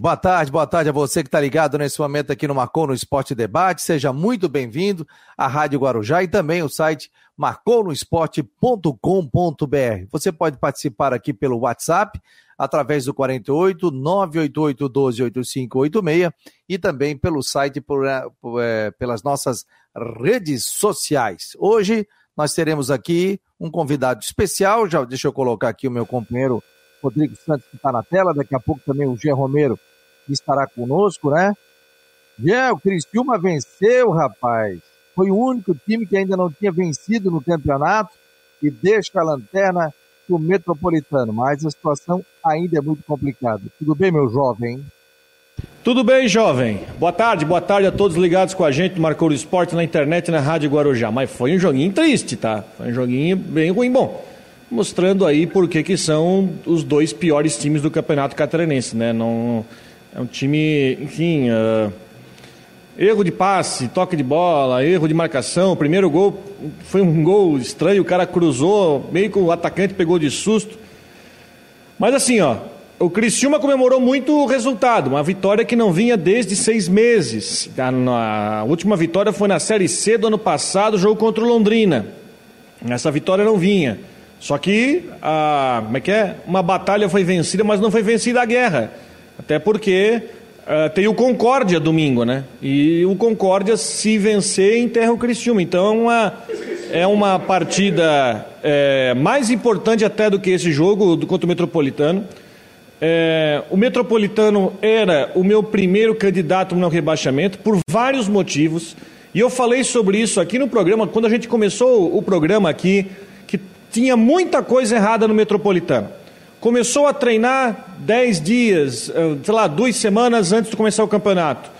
Boa tarde, boa tarde a você que está ligado nesse momento aqui no Marcou no Esporte Debate. Seja muito bem-vindo à Rádio Guarujá e também o site marconosport.com.br. Você pode participar aqui pelo WhatsApp através do 48 988 12 8586 e também pelo site por, é, pelas nossas redes sociais. Hoje nós teremos aqui um convidado especial. Já deixa eu colocar aqui o meu companheiro Rodrigo Santos que está na tela. Daqui a pouco também o Gê Romero estará conosco, né? Já o Criciúma venceu, rapaz. Foi o único time que ainda não tinha vencido no campeonato e deixa a lanterna o Metropolitano, mas a situação ainda é muito complicada. Tudo bem, meu jovem? Tudo bem, jovem. Boa tarde, boa tarde a todos ligados com a gente no Marcou Esporte na internet na Rádio Guarujá. Mas foi um joguinho triste, tá? Foi um joguinho bem ruim. Bom, mostrando aí por que que são os dois piores times do Campeonato Catarinense, né? Não é um time, enfim, uh, erro de passe, toque de bola, erro de marcação. O primeiro gol foi um gol estranho, o cara cruzou, meio que o atacante pegou de susto. Mas assim, ó, o Criciúma comemorou muito o resultado, uma vitória que não vinha desde seis meses. A, última vitória foi na Série C do ano passado, jogo contra o Londrina. Essa vitória não vinha. Só que, a, como é que é? Uma batalha foi vencida, mas não foi vencida a guerra. Até porque uh, tem o Concórdia domingo, né? E o Concórdia, se vencer, enterra o Criciúma. Então é uma, é uma partida é, mais importante até do que esse jogo do, contra o Metropolitano. É, o Metropolitano era o meu primeiro candidato no rebaixamento por vários motivos. E eu falei sobre isso aqui no programa, quando a gente começou o programa aqui, que tinha muita coisa errada no Metropolitano. Começou a treinar dez dias, eh, sei lá, duas semanas antes de começar o campeonato.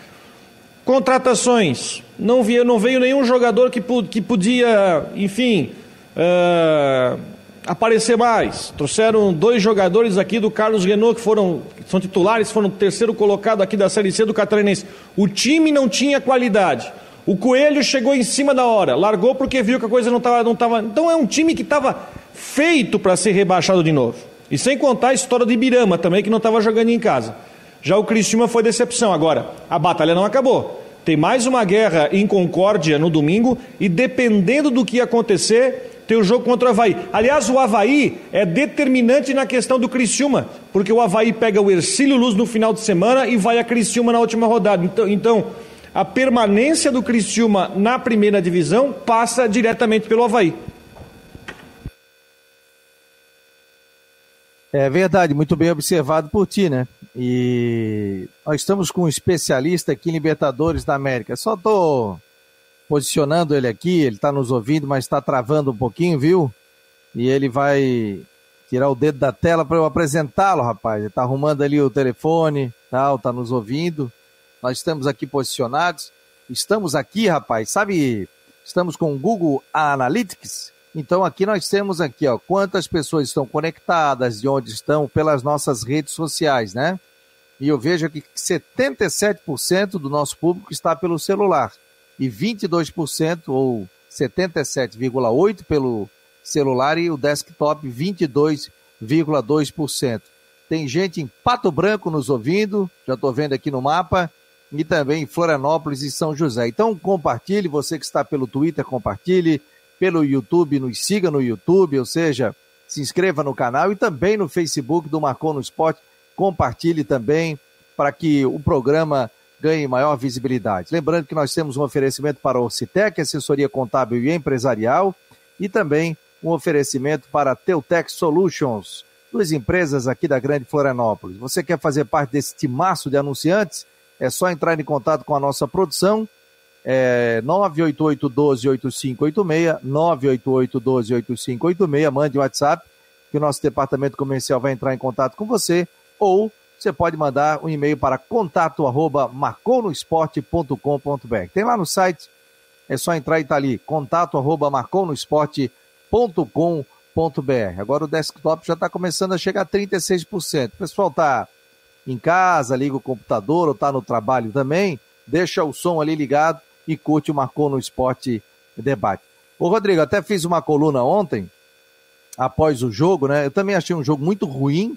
Contratações. Não, não veio nenhum jogador que, que podia, enfim, uh, aparecer mais. Trouxeram dois jogadores aqui do Carlos Renault, que foram, são titulares, foram terceiro colocado aqui da Série C do Catarinense. O time não tinha qualidade. O Coelho chegou em cima da hora, largou porque viu que a coisa não estava. Não tava, então é um time que estava feito para ser rebaixado de novo. E sem contar a história de Ibirama também, que não estava jogando em casa. Já o Criciúma foi decepção. Agora, a batalha não acabou. Tem mais uma guerra em Concórdia no domingo e dependendo do que acontecer, tem o jogo contra o Havaí. Aliás, o Havaí é determinante na questão do Criciúma, porque o Havaí pega o Ercílio Luz no final de semana e vai a Criciúma na última rodada. Então, então a permanência do Criciúma na primeira divisão passa diretamente pelo Havaí. É verdade, muito bem observado por ti, né? E nós estamos com um especialista aqui em Libertadores da América. Só tô posicionando ele aqui, ele está nos ouvindo, mas está travando um pouquinho, viu? E ele vai tirar o dedo da tela para eu apresentá-lo, rapaz. Ele está arrumando ali o telefone, tal, tá nos ouvindo. Nós estamos aqui posicionados. Estamos aqui, rapaz, sabe? Estamos com o Google Analytics então aqui nós temos aqui, ó, quantas pessoas estão conectadas, de onde estão, pelas nossas redes sociais, né? E eu vejo aqui que 77% do nosso público está pelo celular e 22% ou 77,8% pelo celular e o desktop 22,2%. Tem gente em Pato Branco nos ouvindo, já estou vendo aqui no mapa, e também em Florianópolis e São José. Então compartilhe, você que está pelo Twitter, compartilhe, pelo YouTube, nos siga no YouTube, ou seja, se inscreva no canal e também no Facebook do Marcou no Esporte. Compartilhe também para que o programa ganhe maior visibilidade. Lembrando que nós temos um oferecimento para a Orcitec, assessoria contábil e empresarial, e também um oferecimento para a Teutec Solutions, duas empresas aqui da Grande Florianópolis. Você quer fazer parte desse timaço de anunciantes? É só entrar em contato com a nossa produção é, 988-12-8586, 988-12-8586, mande um WhatsApp, que o nosso departamento comercial vai entrar em contato com você, ou você pode mandar um e-mail para contato arroba marconosport.com.br. Tem lá no site, é só entrar e tá ali, contato arroba marconosport.com.br. Agora o desktop já está começando a chegar a 36%. O pessoal está em casa, liga o computador ou está no trabalho também, deixa o som ali ligado e curte o Marcou no Esporte Debate. Ô Rodrigo, até fiz uma coluna ontem, após o jogo, né? Eu também achei um jogo muito ruim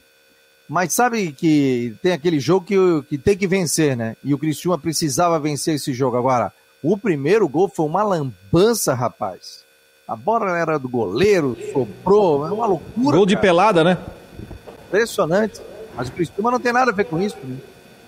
Mas sabe que tem aquele jogo que, que tem que vencer, né? E o Criciúma precisava vencer esse jogo. Agora, o primeiro gol foi uma lambança, rapaz. A bola era do goleiro, sobrou, é uma loucura. Gol de cara. pelada, né? Impressionante. Mas o Criciúma não tem nada a ver com isso. Né?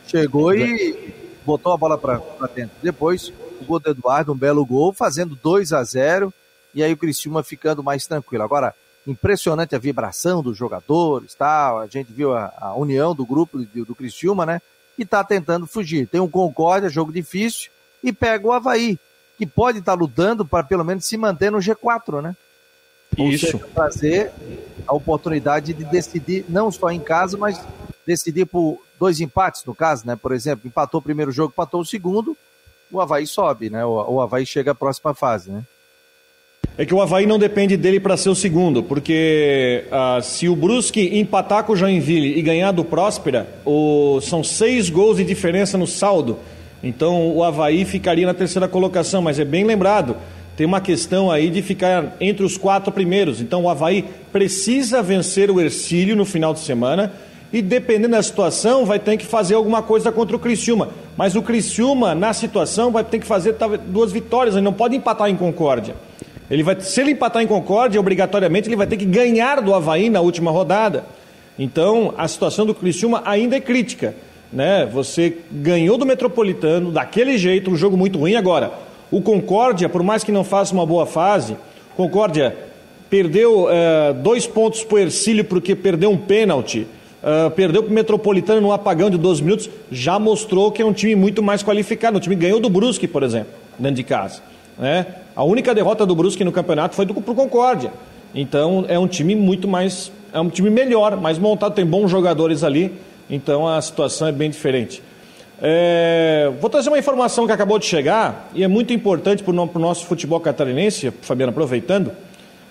Chegou e botou a bola para dentro. Depois, o gol do Eduardo, um belo gol, fazendo 2 a 0 e aí o Criciúma ficando mais tranquilo. Agora, impressionante a vibração dos jogadores, tal. A gente viu a, a união do grupo do, do Criciúma, né? E tá tentando fugir. Tem um Concórdia, jogo difícil, e pega o Havaí, que pode estar tá lutando para pelo menos se manter no G4, né? Isso. Seja, trazer a oportunidade de decidir, não só em casa, mas decidir por dois empates, no caso, né? Por exemplo, empatou o primeiro jogo, empatou o segundo, o Havaí sobe, né? O, Havaí chega à próxima fase, né? É que o Havaí não depende dele para ser o segundo, porque ah, se o Brusque empatar com o Joinville e ganhar do Próspera, o, são seis gols de diferença no saldo. Então o Havaí ficaria na terceira colocação, mas é bem lembrado, tem uma questão aí de ficar entre os quatro primeiros. Então o Havaí precisa vencer o Ercílio no final de semana e dependendo da situação vai ter que fazer alguma coisa contra o Criciúma. Mas o Criciúma, na situação, vai ter que fazer duas vitórias, ele não pode empatar em Concórdia. Ele vai, se ele empatar em Concórdia, obrigatoriamente ele vai ter que ganhar do Havaí na última rodada. Então, a situação do Criciúma ainda é crítica. Né? Você ganhou do Metropolitano daquele jeito, um jogo muito ruim. Agora, o Concórdia, por mais que não faça uma boa fase, Concórdia perdeu uh, dois pontos para o Ercílio porque perdeu um pênalti. Uh, perdeu para o Metropolitano no apagão de 12 minutos, já mostrou que é um time muito mais qualificado. O time ganhou do Brusque, por exemplo, dentro de casa. Né? A única derrota do Brusque no campeonato foi do pro Concórdia. Então é um time muito mais, é um time melhor, mais montado, tem bons jogadores ali. Então a situação é bem diferente. É, vou trazer uma informação que acabou de chegar e é muito importante para o nosso futebol catarinense, Fabiano, aproveitando.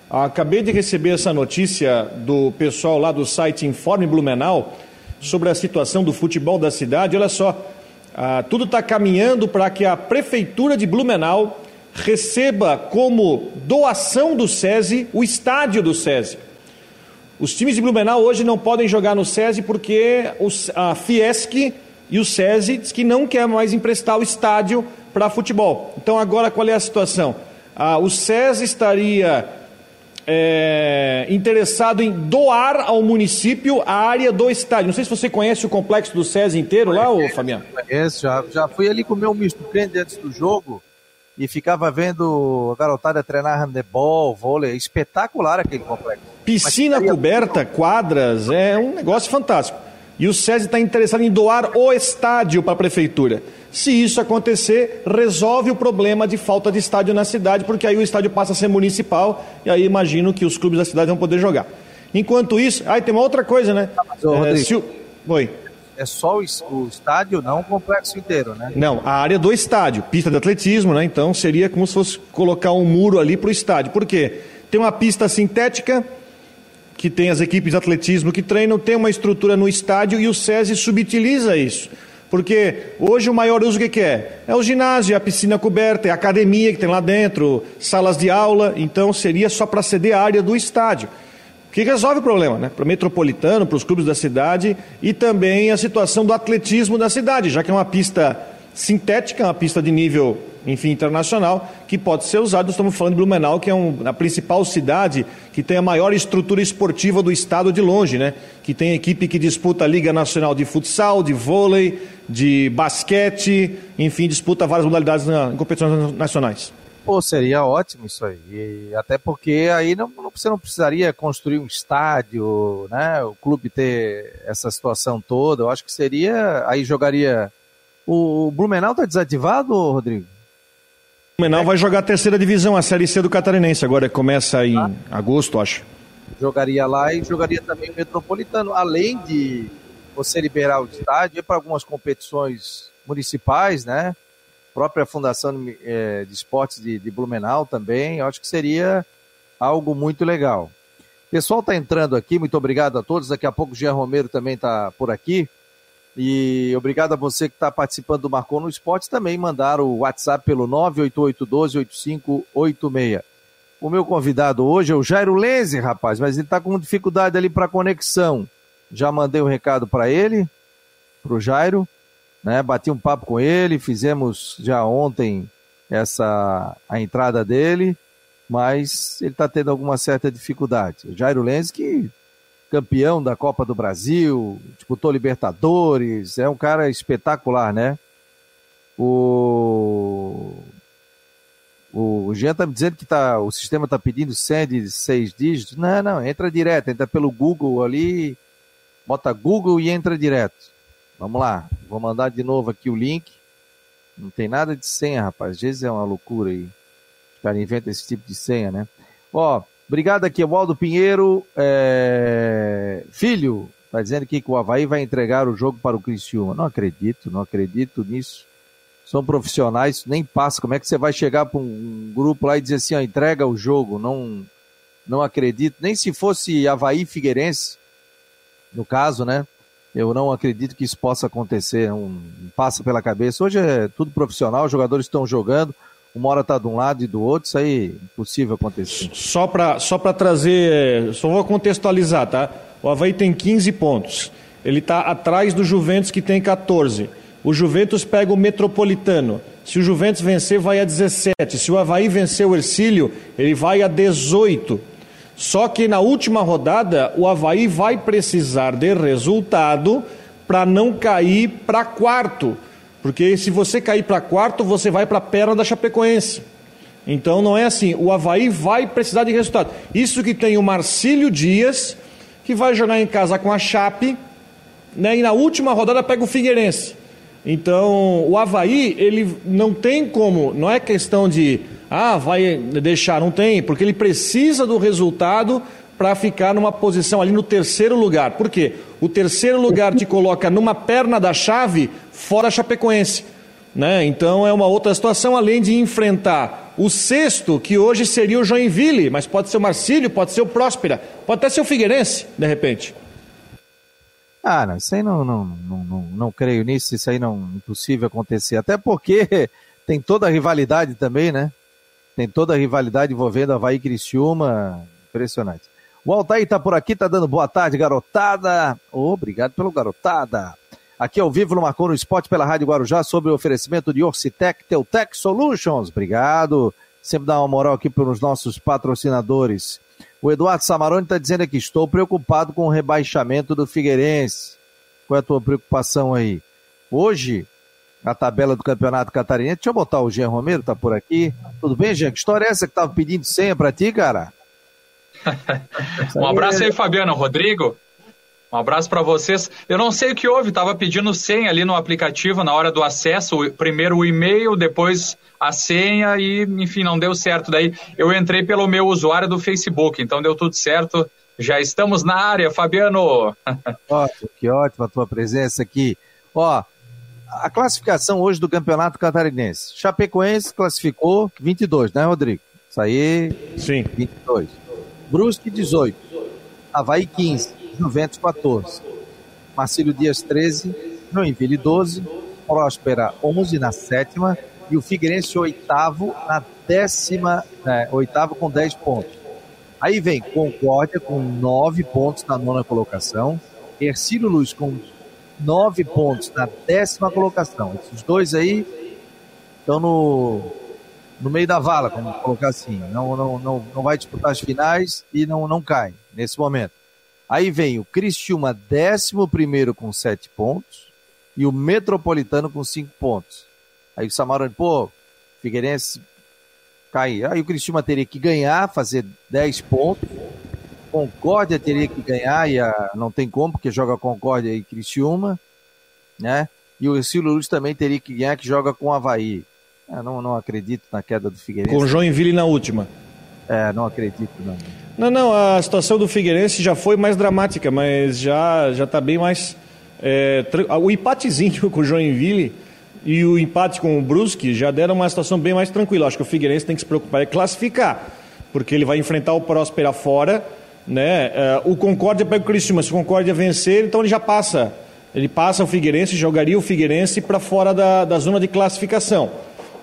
Acabei de receber essa notícia do pessoal lá do site Informe Blumenau sobre a situação do futebol da cidade. Olha só, ah, tudo está caminhando para que a prefeitura de Blumenau receba como doação do SESI o estádio do SESI. Os times de Blumenau hoje não podem jogar no SESI porque a Fiesc e o SESI diz que não quer mais emprestar o estádio para futebol. Então agora qual é a situação? Ah, o SESI estaria é, interessado em doar ao município a área do estádio. Não sei se você conhece o complexo do SESI inteiro lá, ô Fabiano. Conheço, já, já fui ali comer um misto quente antes do jogo e ficava vendo a garotada treinar handebol, vôlei, espetacular aquele complexo. Piscina coberta, quadras, é um negócio fantástico. E o SESI está interessado em doar o estádio para a prefeitura. Se isso acontecer, resolve o problema de falta de estádio na cidade, porque aí o estádio passa a ser municipal e aí imagino que os clubes da cidade vão poder jogar. Enquanto isso, aí tem uma outra coisa, né? Ah, mas, é, se o... Oi é só o, o, estádio, não o complexo inteiro, né? Não, a área do estádio, pista de atletismo, né? Então seria como se fosse colocar um muro ali para o estádio. Por quê? Tem uma pista sintética que tem as equipes de atletismo que treinam, tem uma estrutura no estádio e o SESI subutiliza isso. Porque hoje o maior uso o que, que é? É o ginásio, é a piscina coberta, é a academia que tem lá dentro, salas de aula, então seria só para ceder a área do estádio que resolve o problema, né? Para o metropolitano, para os clubes da cidade e também a situação do atletismo da cidade, já que é uma pista sintética, uma pista de nível, enfim, internacional, que pode ser usada. Estamos falando de Blumenau, que é um, a principal cidade que tem a maior estrutura esportiva do estado de longe, né? Que tem equipe que disputa a Liga Nacional de Futsal, de vôlei, de basquete, enfim, disputa várias modalidades na, em competições nacionais. Pô, seria ótimo isso aí. E até porque aí não, você não precisaria construir um estádio, né? O clube ter essa situação toda. Eu acho que seria. Aí jogaria. O, Blumenau tá desativado, Rodrigo? O Blumenau é. vai jogar a terceira divisão, a Série C do Catarinense, agora começa em ah. agosto, acho. Jogaria lá e jogaria também o Metropolitano, além de você liberar o estádio para algumas competições municipais, né? própria Fundação é, de Esportes de, de, Blumenau também, eu acho que seria algo muito legal. O pessoal está entrando aqui, muito obrigado a todos. Daqui a pouco o Jean Romero também está por aqui. E obrigado a você que está participando do Marcou no Esportes também mandar o WhatsApp pelo 988128586. O meu convidado hoje é o Jairo Lenze, rapaz, mas ele está com dificuldade ali para conexão. já mandei um recado para ele, para o Jairo, né? Bati um papo com ele, fizemos já ontem essa a entrada dele, mas ele está tendo alguma certa dificuldade. O Jairo Lenz, que campeão da Copa do Brasil, disputou Libertadores, é um cara espetacular, né? O o Jean está me dizendo que tá, o sistema está pedindo senha de seis dígitos. Não, não, entra direto, entra pelo Google ali, bota Google e entra direto. Vamos lá, vou mandar de novo aqui o link. Não tem nada de senha, rapaz. Às vezes é uma loucura aí. Os caras inventam esse tipo de senha, né? Ó, obrigado aqui, Waldo Pinheiro. É... Filho, tá dizendo aqui que o Havaí vai entregar o jogo para o Criciúma. Não acredito, não acredito nisso. São profissionais, nem passa. Como é que você vai chegar para um grupo lá e dizer assim, ó, entrega o jogo? Não, não acredito. Nem se fosse Havaí Figueirense, no caso, né? Eu não acredito que isso possa acontecer, um, passa pela cabeça. Hoje é tudo profissional, os jogadores estão jogando, uma hora está de um lado e do outro, isso aí é impossível acontecer. Só para só trazer, só vou contextualizar, tá? O Havaí tem 15 pontos, ele está atrás do Juventus que tem 14. O Juventus pega o Metropolitano. Se o Juventus vencer, vai a 17. Se o Havaí vencer o Ercílio, ele vai a 18. Só que na última rodada, o Havaí vai precisar de resultado para não cair para quarto. Porque se você cair para quarto, você vai para a perna da Chapecoense. Então não é assim. O Havaí vai precisar de resultado. Isso que tem o Marcílio Dias, que vai jogar em casa com a Chape, né? e na última rodada pega o Figueirense. Então o Havaí, ele não tem como, não é questão de ah, vai deixar, não tem, porque ele precisa do resultado para ficar numa posição ali no terceiro lugar. Por quê? O terceiro lugar te coloca numa perna da chave fora Chapecoense. Né? Então é uma outra situação, além de enfrentar o sexto, que hoje seria o Joinville, mas pode ser o Marcílio, pode ser o Próspera, pode até ser o Figueirense, de repente. Ah, não, isso aí não, não, não, não, não creio nisso, isso aí não é impossível acontecer. Até porque tem toda a rivalidade também, né? Tem toda a rivalidade envolvendo Havaí e Criciúma. Impressionante. O Altair tá por aqui, tá dando boa tarde, garotada. Oh, obrigado pelo garotada. Aqui ao vivo no Marcou no Esporte pela Rádio Guarujá sobre o oferecimento de Orcitec, Teutec Solutions. Obrigado. Sempre dá uma moral aqui para os nossos patrocinadores. O Eduardo Samaroni está dizendo aqui: estou preocupado com o rebaixamento do Figueirense. Qual é a tua preocupação aí? Hoje, a tabela do Campeonato Catarinense. Deixa eu botar o Jean Romero, tá por aqui. Tudo bem, Jean? Que história é essa que tava pedindo senha para ti, cara? um abraço aí, Fabiano. Rodrigo, um abraço para vocês. Eu não sei o que houve, tava pedindo senha ali no aplicativo na hora do acesso. Primeiro o e-mail, depois a senha e, enfim, não deu certo. Daí eu entrei pelo meu usuário do Facebook, então deu tudo certo. Já estamos na área, Fabiano. Ótimo, que ótima a tua presença aqui. Ó, a classificação hoje do Campeonato Catarinense. Chapecoense classificou 22, né, Rodrigo? Isso aí. Sim. 22. Brusque, 18. Havaí, 15. Juventus, 14. Marcílio Dias, 13. Joinville, 12. Próspera, 11 na sétima. E o Figueirense, oitavo na décima. Né, oitavo com 10 pontos. Aí vem Concórdia com 9 pontos na nona colocação. Ercílio Luz com nove pontos na décima colocação. Esses dois aí estão no, no meio da vala, como colocar assim. Não, não, não, não vai disputar as finais e não, não cai nesse momento. Aí vem o décimo primeiro com sete pontos e o Metropolitano com cinco pontos. Aí o Samarone, pô, Figueirense cai. Aí o Cristiúma teria que ganhar, fazer dez pontos Concórdia teria que ganhar, e a, não tem como, porque joga Concórdia e Criciúma, né? E o Ercílio Luz também teria que ganhar, que joga com o Havaí. Eu não, não acredito na queda do Figueirense. Com o Joinville na última. É, não acredito, não. Não, não, a situação do Figueirense já foi mais dramática, mas já já está bem mais... É, o empatezinho com o Joinville e o empate com o Brusque já deram uma situação bem mais tranquila. Acho que o Figueirense tem que se preocupar em classificar, porque ele vai enfrentar o Próspera fora né? Uh, o Concórdia pega o Criciúma, se o Concórdia vencer, então ele já passa. Ele passa o Figueirense, jogaria o Figueirense para fora da, da zona de classificação.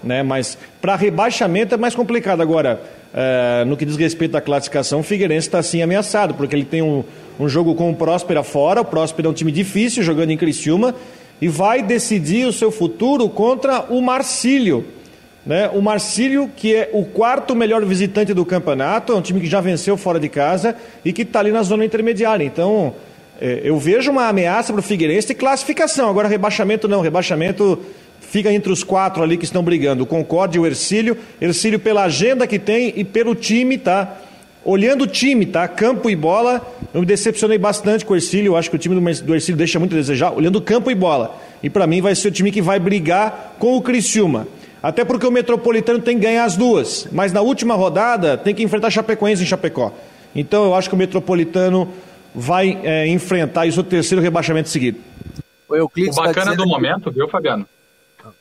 Né? Mas para rebaixamento é mais complicado. Agora, é, no que diz respeito à classificação, o Figueirense está sim ameaçado, porque ele tem um, um jogo com o Próspera fora, o Próspera é um time difícil jogando em Criciúma, e vai decidir o seu futuro contra o Marcílio. Né? O Marcílio, que é o quarto melhor visitante do campeonato, é um time que já venceu fora de casa e que está ali na zona intermediária. Então, é, eu vejo uma ameaça para o Figueirense de classificação. Agora, rebaixamento não. Rebaixamento fica entre os quatro ali que estão brigando: o Concorde e o Ercílio. Ercílio pela agenda que tem e pelo time, tá? Olhando o time, tá? Campo e bola, eu me decepcionei bastante com o Ercílio. Eu acho que o time do Ercílio deixa muito a desejar. Olhando campo e bola. E para mim vai ser o time que vai brigar com o Criciúma. Até porque o Metropolitano tem que ganhar as duas. Mas na última rodada tem que enfrentar Chapecoense em Chapecó. Então eu acho que o Metropolitano vai é, enfrentar isso o terceiro rebaixamento seguido. O, o tá bacana tá do momento, viu, Fabiano?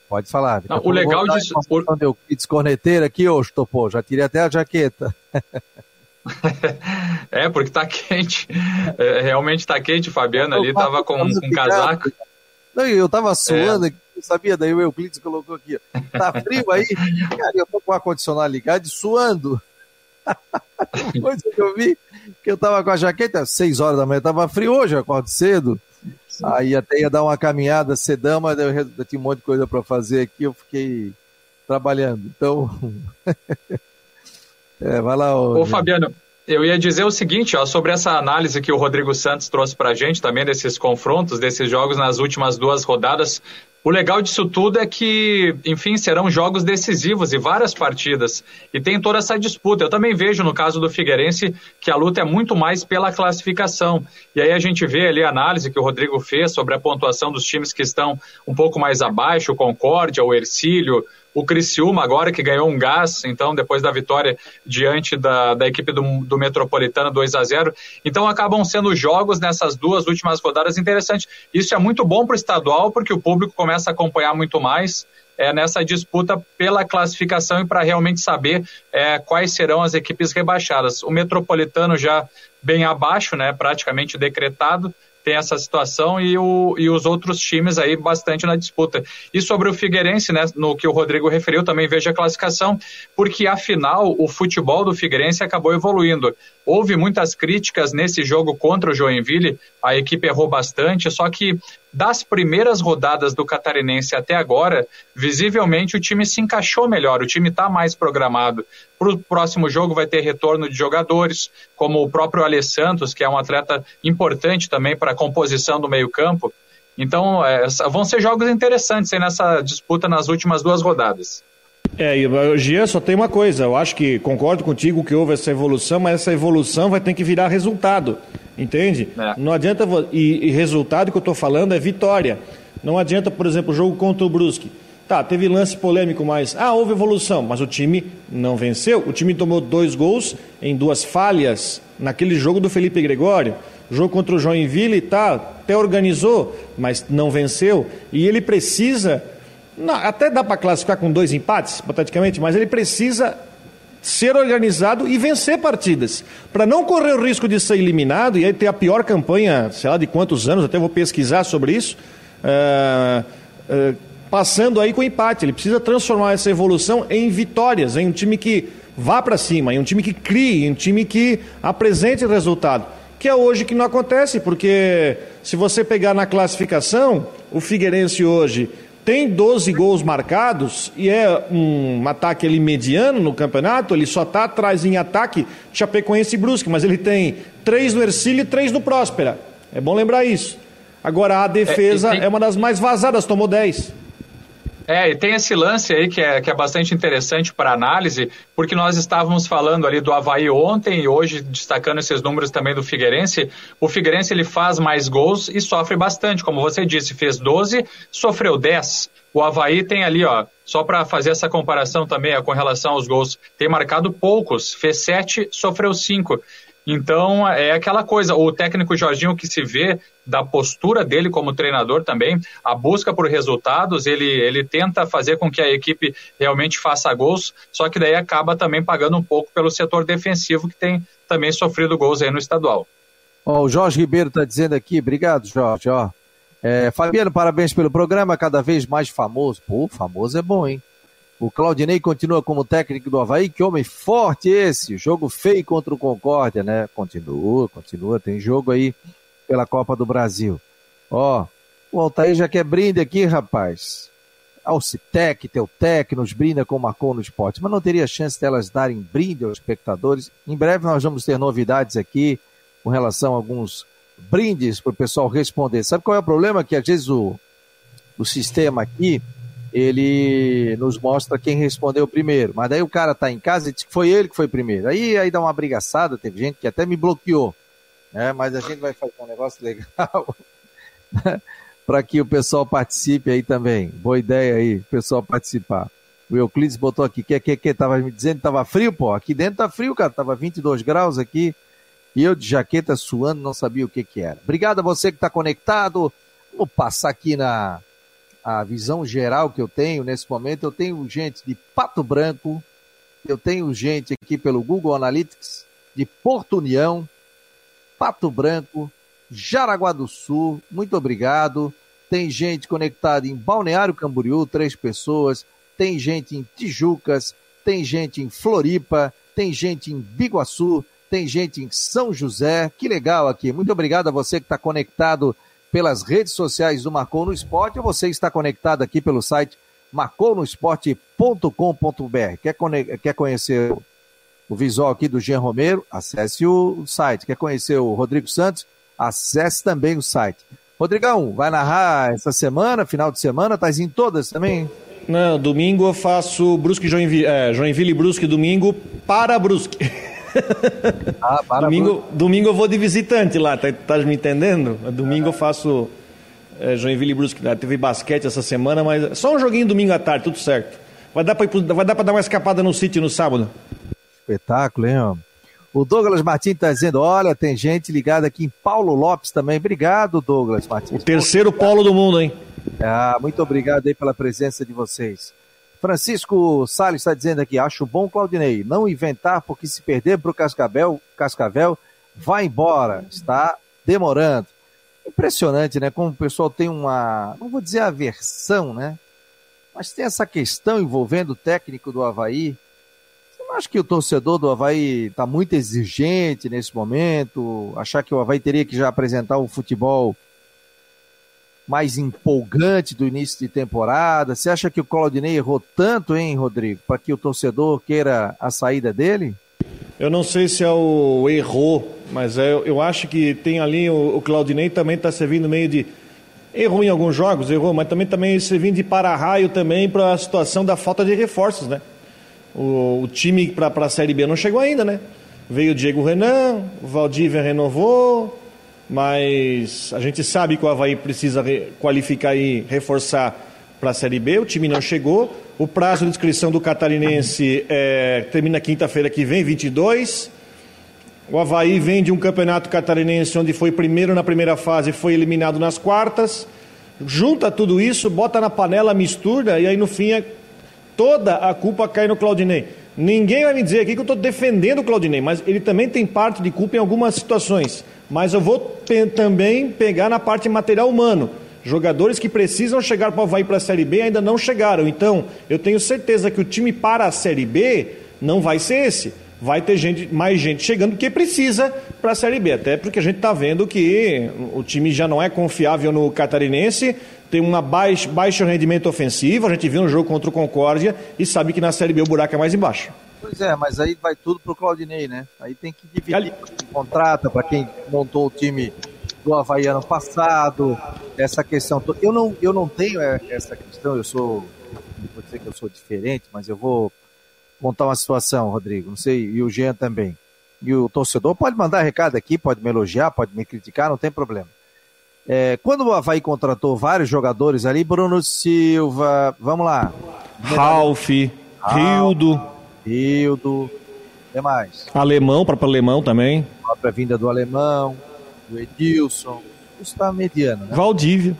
Pode falar. Não, o legal disso. O Euclides corneteiro aqui, ô Stopô, já tirei até a jaqueta. é, porque tá quente. É, realmente tá quente, Fabiano ali tava com um casaco. Não, eu tava suando é. sabia? Daí o Euclides colocou aqui, Tá frio aí? Cara, eu tô com o ar-condicionado ligado e suando. Depois que eu vi que eu tava com a jaqueta, seis horas da manhã, tava frio hoje, eu acordo cedo. Sim. Aí até ia dar uma caminhada cedão, mas eu, eu tinha um monte de coisa para fazer aqui, eu fiquei trabalhando. Então. é, vai lá, ô, ô Fabiano. Eu ia dizer o seguinte, ó, sobre essa análise que o Rodrigo Santos trouxe para a gente também desses confrontos, desses jogos nas últimas duas rodadas. O legal disso tudo é que, enfim, serão jogos decisivos e várias partidas. E tem toda essa disputa. Eu também vejo no caso do Figueirense que a luta é muito mais pela classificação. E aí a gente vê ali a análise que o Rodrigo fez sobre a pontuação dos times que estão um pouco mais abaixo, o Concórdia, o Ercílio, o Criciúma agora que ganhou um gás, então depois da vitória diante da, da equipe do, do Metropolitano 2 a 0 então acabam sendo jogos nessas duas últimas rodadas interessantes. Isso é muito bom para o estadual porque o público começa a acompanhar muito mais é, nessa disputa pela classificação e para realmente saber é, quais serão as equipes rebaixadas. O Metropolitano já bem abaixo, né, praticamente decretado, tem essa situação e, o, e os outros times aí bastante na disputa. E sobre o Figueirense, né, no que o Rodrigo referiu, também vejo a classificação, porque afinal o futebol do Figueirense acabou evoluindo. Houve muitas críticas nesse jogo contra o Joinville, a equipe errou bastante, só que das primeiras rodadas do Catarinense até agora, visivelmente o time se encaixou melhor, o time está mais programado. Para o próximo jogo vai ter retorno de jogadores, como o próprio Alessandro, que é um atleta importante também para a composição do meio-campo. Então, é, vão ser jogos interessantes nessa disputa nas últimas duas rodadas. É, e Gia, só tem uma coisa, eu acho que concordo contigo que houve essa evolução, mas essa evolução vai ter que virar resultado, entende? É. Não adianta, e, e, resultado que eu estou falando é vitória. Não adianta, por exemplo, o jogo contra o Brusque. Tá, teve lance polêmico, mas, ah, houve evolução, mas o time não venceu. O time tomou dois gols em duas falhas naquele jogo do Felipe Gregório. Jogo contra o Joinville, tá, até organizou, mas não venceu. E ele precisa não, até dá para classificar com dois empates, hipoteticamente, mas ele precisa ser organizado e vencer partidas, para não correr o risco de ser eliminado e aí ter a pior campanha, sei lá de quantos anos, até vou pesquisar sobre isso, uh, uh, passando aí com empate. Ele precisa transformar essa evolução em vitórias, em um time que vá para cima, em um time que crie, em um time que apresente resultado. Que é hoje que não acontece, porque se você pegar na classificação, o Figueirense hoje tem 12 gols marcados e é um ataque ali mediano no campeonato, ele só está atrás em ataque Chapecoense e Brusque, mas ele tem 3 no Ercílio e 3 no Próspera. É bom lembrar isso. Agora a defesa é, tem... é uma das mais vazadas, tomou 10. É, e tem esse lance aí que é, que é bastante interessante para análise, porque nós estávamos falando ali do Havaí ontem e hoje destacando esses números também do Figueirense. O Figueirense ele faz mais gols e sofre bastante, como você disse, fez 12, sofreu 10. O Havaí tem ali, ó, só para fazer essa comparação também ó, com relação aos gols, tem marcado poucos, fez 7, sofreu 5. Então, é aquela coisa, o técnico Jorginho que se vê da postura dele como treinador também, a busca por resultados, ele, ele tenta fazer com que a equipe realmente faça gols, só que daí acaba também pagando um pouco pelo setor defensivo que tem também sofrido gols aí no estadual. Oh, o Jorge Ribeiro está dizendo aqui, obrigado Jorge, ó. É, Fabiano, parabéns pelo programa, cada vez mais famoso. Pô, famoso é bom, hein? O Claudinei continua como técnico do Havaí. Que homem forte esse! Jogo feio contra o Concórdia, né? Continua, continua. Tem jogo aí pela Copa do Brasil. Ó, o Altair já quer brinde aqui, rapaz. Alcitec, Teutec, nos brinda com Marcou no Esporte. Mas não teria chance delas darem brinde aos espectadores. Em breve nós vamos ter novidades aqui com relação a alguns brindes para o pessoal responder. Sabe qual é o problema? Que às vezes o, o sistema aqui ele nos mostra quem respondeu primeiro. Mas daí o cara tá em casa e diz que foi ele que foi primeiro. Aí, aí dá uma brigaçada, teve gente que até me bloqueou. Né? Mas a gente vai fazer um negócio legal para que o pessoal participe aí também. Boa ideia aí, pessoal participar. O Euclides botou aqui, que que que tava me dizendo que tava frio, pô. Aqui dentro tá frio, cara, tava 22 graus aqui. E eu de jaqueta suando, não sabia o que que era. Obrigado a você que está conectado. Vou passar aqui na a visão geral que eu tenho nesse momento, eu tenho gente de Pato Branco, eu tenho gente aqui pelo Google Analytics de Porto União, Pato Branco, Jaraguá do Sul, muito obrigado. Tem gente conectada em Balneário Camboriú, três pessoas. Tem gente em Tijucas, tem gente em Floripa, tem gente em Biguaçu, tem gente em São José. Que legal aqui. Muito obrigado a você que está conectado pelas redes sociais do Marcou no Esporte ou você está conectado aqui pelo site marconosport.com.br. Quer, quer conhecer o visual aqui do Jean Romero? Acesse o site. Quer conhecer o Rodrigo Santos? Acesse também o site. Rodrigão, vai narrar essa semana, final de semana? Tá em todas também? Não, domingo eu faço Brusque Joinville, é, Joinville Brusque domingo para Brusque. Ah, para domingo, domingo eu vou de visitante lá, tá, tá me entendendo? Domingo eu faço é, Joinville e Brusque. Né? Teve basquete essa semana, mas só um joguinho domingo à tarde, tudo certo. Vai dar para vai dar pra dar uma escapada no sítio no sábado. Espetáculo, hein, ó. O Douglas Martins está dizendo: olha, tem gente ligada aqui em Paulo Lopes também. Obrigado, Douglas Martins. O terceiro polo do mundo, hein? Ah, muito obrigado aí pela presença de vocês. Francisco Salles está dizendo aqui, acho bom, Claudinei, não inventar, porque se perder para o Cascavel, Cascavel, vai embora, está demorando. Impressionante, né? Como o pessoal tem uma, não vou dizer aversão, né? Mas tem essa questão envolvendo o técnico do Havaí. Você não acha que o torcedor do Havaí está muito exigente nesse momento? Achar que o Havaí teria que já apresentar o futebol mais empolgante do início de temporada? Você acha que o Claudinei errou tanto, hein, Rodrigo, para que o torcedor queira a saída dele? Eu não sei se é o errou, mas é, eu acho que tem ali o, o Claudinei também está servindo meio de errou em alguns jogos, errou, mas também também servindo de para-raio também para a situação da falta de reforços, né? O, o time para a Série B não chegou ainda, né? Veio o Diego Renan, o Valdívia renovou, mas a gente sabe que o Havaí precisa qualificar e reforçar para a Série B, o time não chegou. O prazo de inscrição do catarinense é, termina quinta-feira que vem, 22. O Havaí vem de um campeonato catarinense onde foi primeiro na primeira fase e foi eliminado nas quartas. Junta tudo isso, bota na panela, mistura e aí no fim é, toda a culpa cai no Claudinei. Ninguém vai me dizer aqui que eu estou defendendo o Claudinei, mas ele também tem parte de culpa em algumas situações. Mas eu vou também pegar na parte material humano. Jogadores que precisam chegar para o Havaí para a Série B ainda não chegaram. Então, eu tenho certeza que o time para a Série B não vai ser esse. Vai ter gente, mais gente chegando que precisa para a Série B. Até porque a gente está vendo que o time já não é confiável no catarinense, tem um baixo, baixo rendimento ofensivo. A gente viu no jogo contra o Concórdia e sabe que na Série B o buraco é mais embaixo. Pois é, mas aí vai tudo pro Claudinei, né? Aí tem que dividir Ali... contrata para quem montou o time do Havaí ano passado, essa questão toda. Eu não, eu não tenho é, essa questão, eu sou, não vou dizer que eu sou diferente, mas eu vou contar uma situação, Rodrigo, não sei, e o Jean também. E o torcedor pode mandar recado aqui, pode me elogiar, pode me criticar, não tem problema. É, quando o Havaí contratou vários jogadores ali, Bruno Silva, vamos lá. Ralf, Rildo. Rildo, que mais? Alemão, próprio alemão também. A própria vinda do alemão, do Edilson. Isso está mediano, né? Valdívia.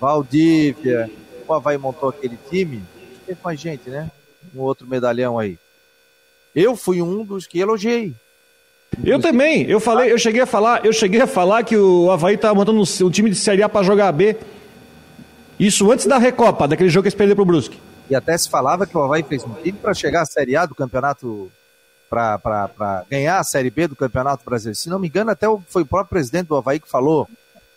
Valdívia. O Havaí montou aquele time. Teve mais gente, né? Um outro medalhão aí. Eu fui um dos que elogiei. Eu também. Eu falei, eu cheguei a falar, eu cheguei a falar que o Havaí estava montando um time de Série A para jogar B. Isso antes da Recopa, daquele jogo que eles perderam pro Brusque. E até se falava que o Havaí fez um time para chegar à Série A do campeonato, para ganhar a Série B do Campeonato Brasileiro. Se não me engano, até foi o próprio presidente do Havaí que falou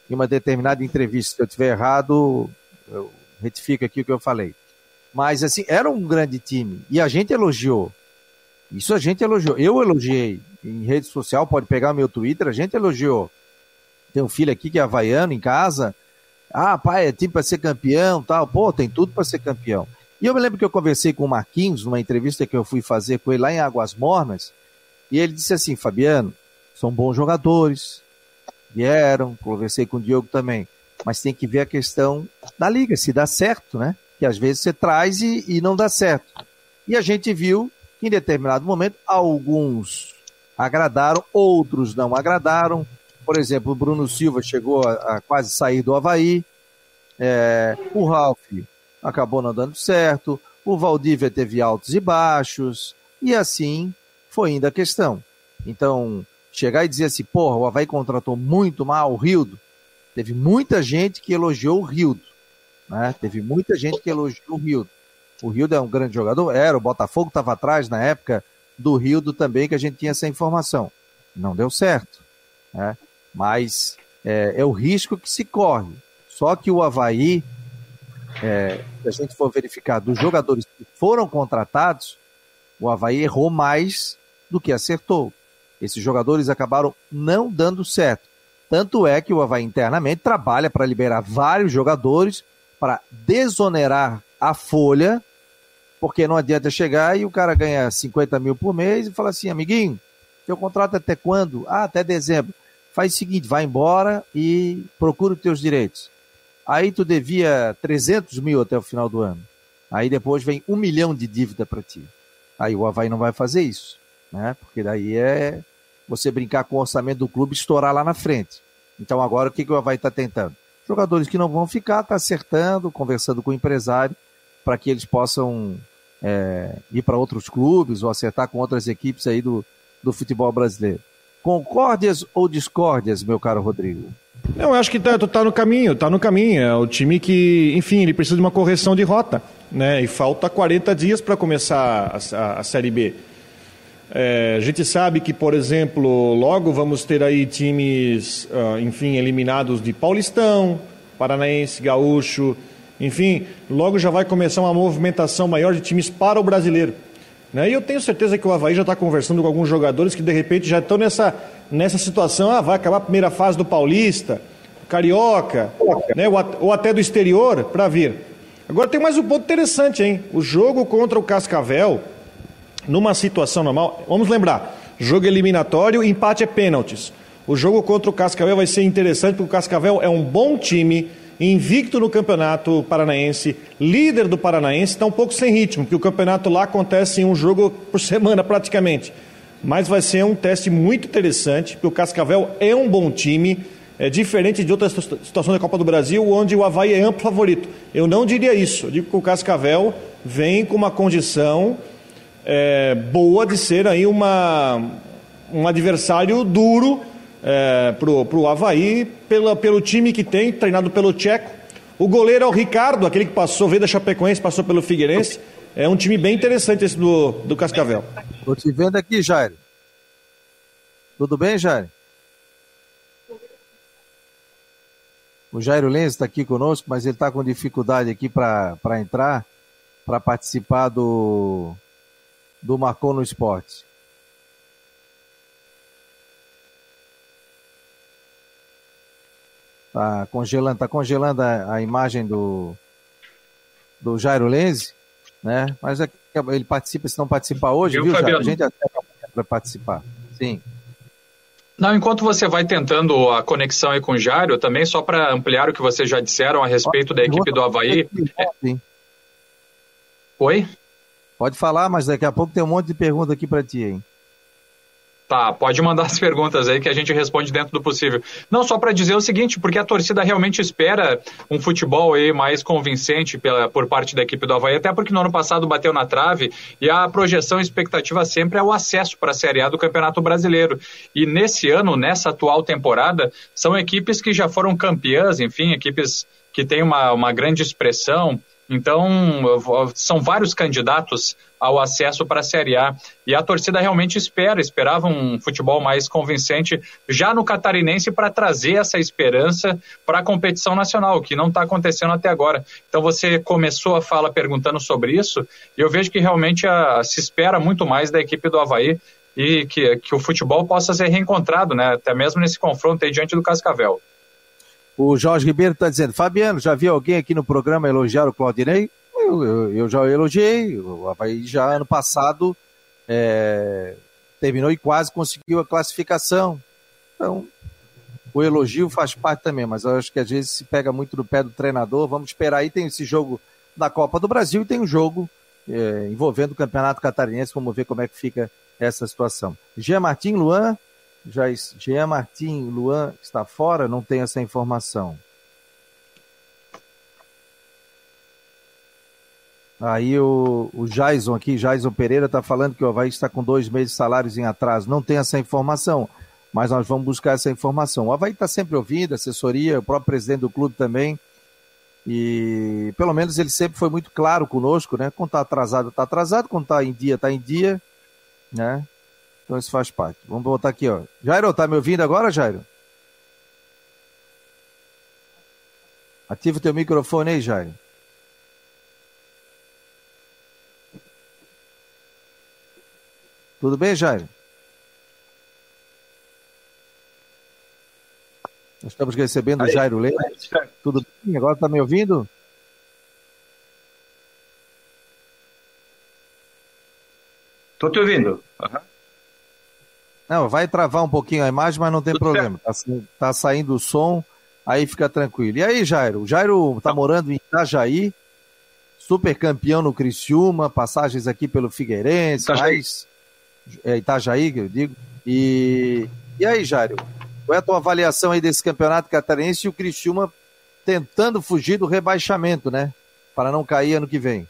em uma determinada entrevista. Se eu estiver errado, eu retifico aqui o que eu falei. Mas, assim, era um grande time. E a gente elogiou. Isso a gente elogiou. Eu elogiei. Em rede social, pode pegar meu Twitter, a gente elogiou. Tem um filho aqui que é havaiano em casa. Ah, pai, é time para ser campeão tal. Pô, tem tudo para ser campeão. E eu me lembro que eu conversei com o Marquinhos, numa entrevista que eu fui fazer com ele lá em Águas Mornas, e ele disse assim, Fabiano, são bons jogadores, vieram, conversei com o Diogo também, mas tem que ver a questão da liga, se dá certo, né? Que às vezes você traz e, e não dá certo. E a gente viu que em determinado momento alguns agradaram, outros não agradaram. Por exemplo, o Bruno Silva chegou a, a quase sair do Havaí. É, o Ralf acabou não dando certo. O Valdívia teve altos e baixos. E assim foi indo a questão. Então, chegar e dizer assim, porra, o Havaí contratou muito mal o Rildo. Teve muita gente que elogiou o Rildo. Né? Teve muita gente que elogiou o Rildo. O Rildo é um grande jogador, era, o Botafogo estava atrás na época do Rildo também, que a gente tinha essa informação. Não deu certo. Né? Mas é, é o risco que se corre. Só que o Havaí, é, se a gente for verificar dos jogadores que foram contratados, o Havaí errou mais do que acertou. Esses jogadores acabaram não dando certo. Tanto é que o Havaí internamente trabalha para liberar vários jogadores para desonerar a folha, porque não adianta chegar e o cara ganha 50 mil por mês e fala assim, amiguinho, teu contrato é até quando? Ah, até dezembro. Faz o seguinte, vai embora e procura os teus direitos. Aí tu devia 300 mil até o final do ano. Aí depois vem um milhão de dívida para ti. Aí o Havaí não vai fazer isso, né? Porque daí é você brincar com o orçamento do clube estourar lá na frente. Então agora o que, que o Havaí está tentando? Jogadores que não vão ficar, está acertando, conversando com o empresário, para que eles possam é, ir para outros clubes ou acertar com outras equipes aí do, do futebol brasileiro. Concórdias ou discórdias, meu caro Rodrigo? Eu acho que tá, tá no caminho, tá no caminho. É o time que, enfim, ele precisa de uma correção de rota, né? E falta 40 dias para começar a, a, a Série B. É, a gente sabe que, por exemplo, logo vamos ter aí times, uh, enfim, eliminados de Paulistão, Paranaense, Gaúcho, enfim, logo já vai começar uma movimentação maior de times para o brasileiro. Né? E eu tenho certeza que o Havaí já está conversando com alguns jogadores que de repente já estão nessa, nessa situação, ah, vai acabar a primeira fase do Paulista, Carioca, né? ou, ou até do exterior para vir. Agora tem mais um ponto interessante, hein? O jogo contra o Cascavel, numa situação normal, vamos lembrar, jogo eliminatório, empate é pênaltis. O jogo contra o Cascavel vai ser interessante porque o Cascavel é um bom time, invicto no campeonato paranaense, líder do paranaense, está um pouco sem ritmo, porque o campeonato lá acontece em um jogo por semana praticamente. Mas vai ser um teste muito interessante, porque o Cascavel é um bom time, é diferente de outras situações da Copa do Brasil, onde o Havaí é amplo favorito. Eu não diria isso. Eu digo que o Cascavel vem com uma condição é, boa de ser aí uma, um adversário duro é, para o Havaí, pela, pelo time que tem, treinado pelo Tcheco. O goleiro é o Ricardo, aquele que passou, veio da Chapecoense, passou pelo Figueirense. É um time bem interessante esse do, do Cascavel. Estou te vendo aqui, Jair. Tudo bem, Jair? O Jairo Lenz está aqui conosco, mas ele está com dificuldade aqui para entrar, para participar do, do Marcou no Esporte. Tá congelando, tá congelando a, a imagem do, do Jairo Lenz, né? Mas é, ele participa, se não participar hoje, Eu, viu, Jairo? A gente até para participar. Sim. Não, enquanto você vai tentando a conexão aí com o Jairo, também só para ampliar o que vocês já disseram a respeito da equipe do Havaí. Oi? Pode falar, mas daqui a pouco tem um monte de pergunta aqui para ti, hein? Tá, pode mandar as perguntas aí que a gente responde dentro do possível. Não, só para dizer o seguinte, porque a torcida realmente espera um futebol aí mais convincente pela, por parte da equipe do Havaí, até porque no ano passado bateu na trave e a projeção expectativa sempre é o acesso para a Série A do Campeonato Brasileiro. E nesse ano, nessa atual temporada, são equipes que já foram campeãs, enfim, equipes que têm uma, uma grande expressão, Então, são vários candidatos ao acesso para a Série A. E a torcida realmente espera, esperava um futebol mais convincente já no catarinense para trazer essa esperança para a competição nacional, que não está acontecendo até agora. Então, você começou a fala perguntando sobre isso, e eu vejo que realmente a, se espera muito mais da equipe do Havaí e que, que o futebol possa ser reencontrado, né? até mesmo nesse confronto aí diante do Cascavel. O Jorge Ribeiro está dizendo, Fabiano, já viu alguém aqui no programa elogiar o Claudinei? Eu, eu, eu já elogiei, o Havaí já ano passado é, terminou e quase conseguiu a classificação. Então, o elogio faz parte também, mas eu acho que às vezes se pega muito no pé do treinador. Vamos esperar aí, tem esse jogo da Copa do Brasil e tem um jogo é, envolvendo o Campeonato Catarinense, vamos ver como é que fica essa situação. Jean Martin, Luan, já Jean Martin Luan está fora? Não tem essa informação. Aí o, o aqui, Jason Pereira, está falando que o Havaí está com dois meses de salários em atraso. Não tem essa informação, mas nós vamos buscar essa informação. O Havaí está sempre ouvindo, assessoria, o próprio presidente do clube também. E pelo menos ele sempre foi muito claro conosco, né? Quando está atrasado, está atrasado, quando está em dia, está em dia, né? Então isso faz parte. Vamos voltar aqui, ó. Jairo, tá me ouvindo agora, Jairo? Ativa o teu microfone aí, Jairo. Tudo bem, Jairo? Nós estamos recebendo o Jairo Leite. Tudo bem? Agora está me ouvindo? Estou te ouvindo. Uhum. Não, vai travar um pouquinho a imagem, mas não tem Tudo problema. Tá, tá, saindo o som, aí fica tranquilo. E aí, Jairo? O Jairo tá morando em Itajaí, super campeão no Criciúma, passagens aqui pelo Figueirense, Itajaí. mais é, Itajaí, que eu digo. E, e aí, Jairo? Qual é a tua avaliação aí desse campeonato catarinense e o Criciúma tentando fugir do rebaixamento, né? Para não cair ano que vem.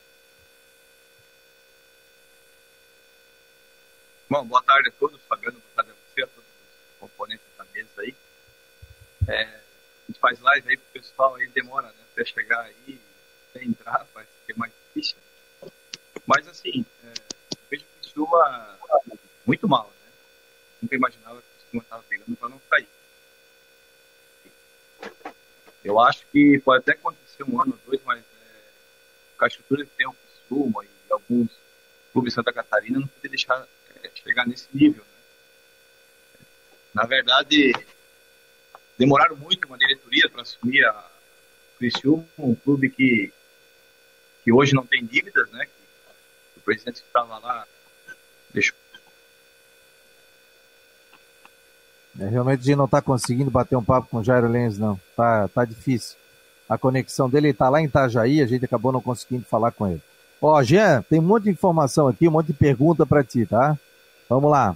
Bom, boa tarde a todos, Fabiano, boa tarde a você, a todos os componentes da mesa aí. É, a gente faz live aí pro pessoal aí, demora, né, até chegar aí, até entrar, vai ser mais difícil. Mas assim, é, vejo que o Silva muito mal, né? Nunca imaginava que o Silva estava pegando para não cair. Eu acho que pode até acontecer um ano ou dois, mas é, a estrutura que tem o Criciúma e alguns clubes de Santa Catarina, não poder deixar chegar nesse nível. Né? Na verdade, demoraram muito uma diretoria para assumir a Criciúma, um clube que, que hoje não tem dívidas, né? O presidente que estava lá deixou. É, realmente a gente não está conseguindo bater um papo com o Jairo Lenz, não. Tá, tá difícil. A conexão dele está lá em Itajaí, a gente acabou não conseguindo falar com ele. Ó, Jean, tem um monte de informação aqui, um monte de pergunta para ti, tá? Vamos lá.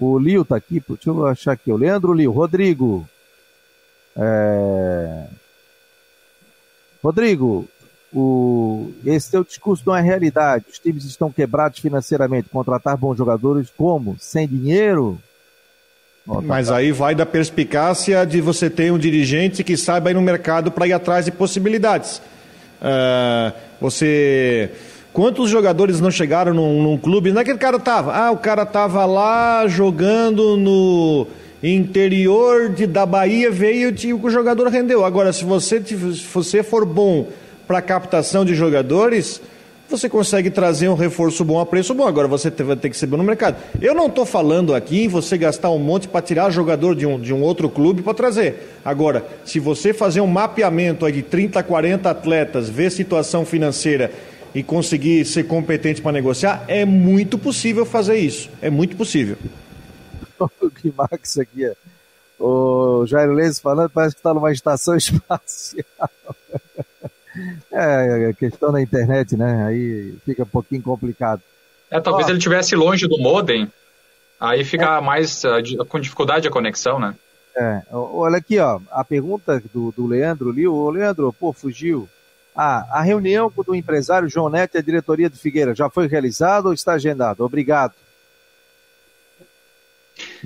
O Lio tá aqui, deixa eu achar aqui. O Leandro Lio, Rodrigo. É... Rodrigo, o... esse teu discurso não é realidade. Os times estão quebrados financeiramente. Contratar bons jogadores como? Sem dinheiro? Oh, tá Mas aí vai da perspicácia de você ter um dirigente que saiba ir no mercado para ir atrás de possibilidades. Uh, você Quantos jogadores não chegaram num, num clube? Não é que o cara tava. Ah, o cara tava lá jogando no interior de, da Bahia, veio e o jogador rendeu. Agora, se você, se você for bom para captação de jogadores, você consegue trazer um reforço bom a preço bom. Agora você vai ter que ser bom no mercado. Eu não estou falando aqui em você gastar um monte para tirar jogador de um, de um outro clube para trazer. Agora, se você fazer um mapeamento de 30, 40 atletas, ver situação financeira e conseguir ser competente para negociar, é muito possível fazer isso. É muito possível. que Max aqui, é. o Jairo Leis falando, parece que está numa estação espacial. é, a questão da internet, né? Aí fica um pouquinho complicado. É, talvez Ó, ele estivesse longe do modem, aí fica é, mais uh, com dificuldade a conexão, né? É, olha aqui, ó, a pergunta do, do Leandro ali, o Leandro, pô, fugiu. Ah, a reunião do empresário João Neto e a diretoria do Figueira já foi realizada ou está agendada? Obrigado.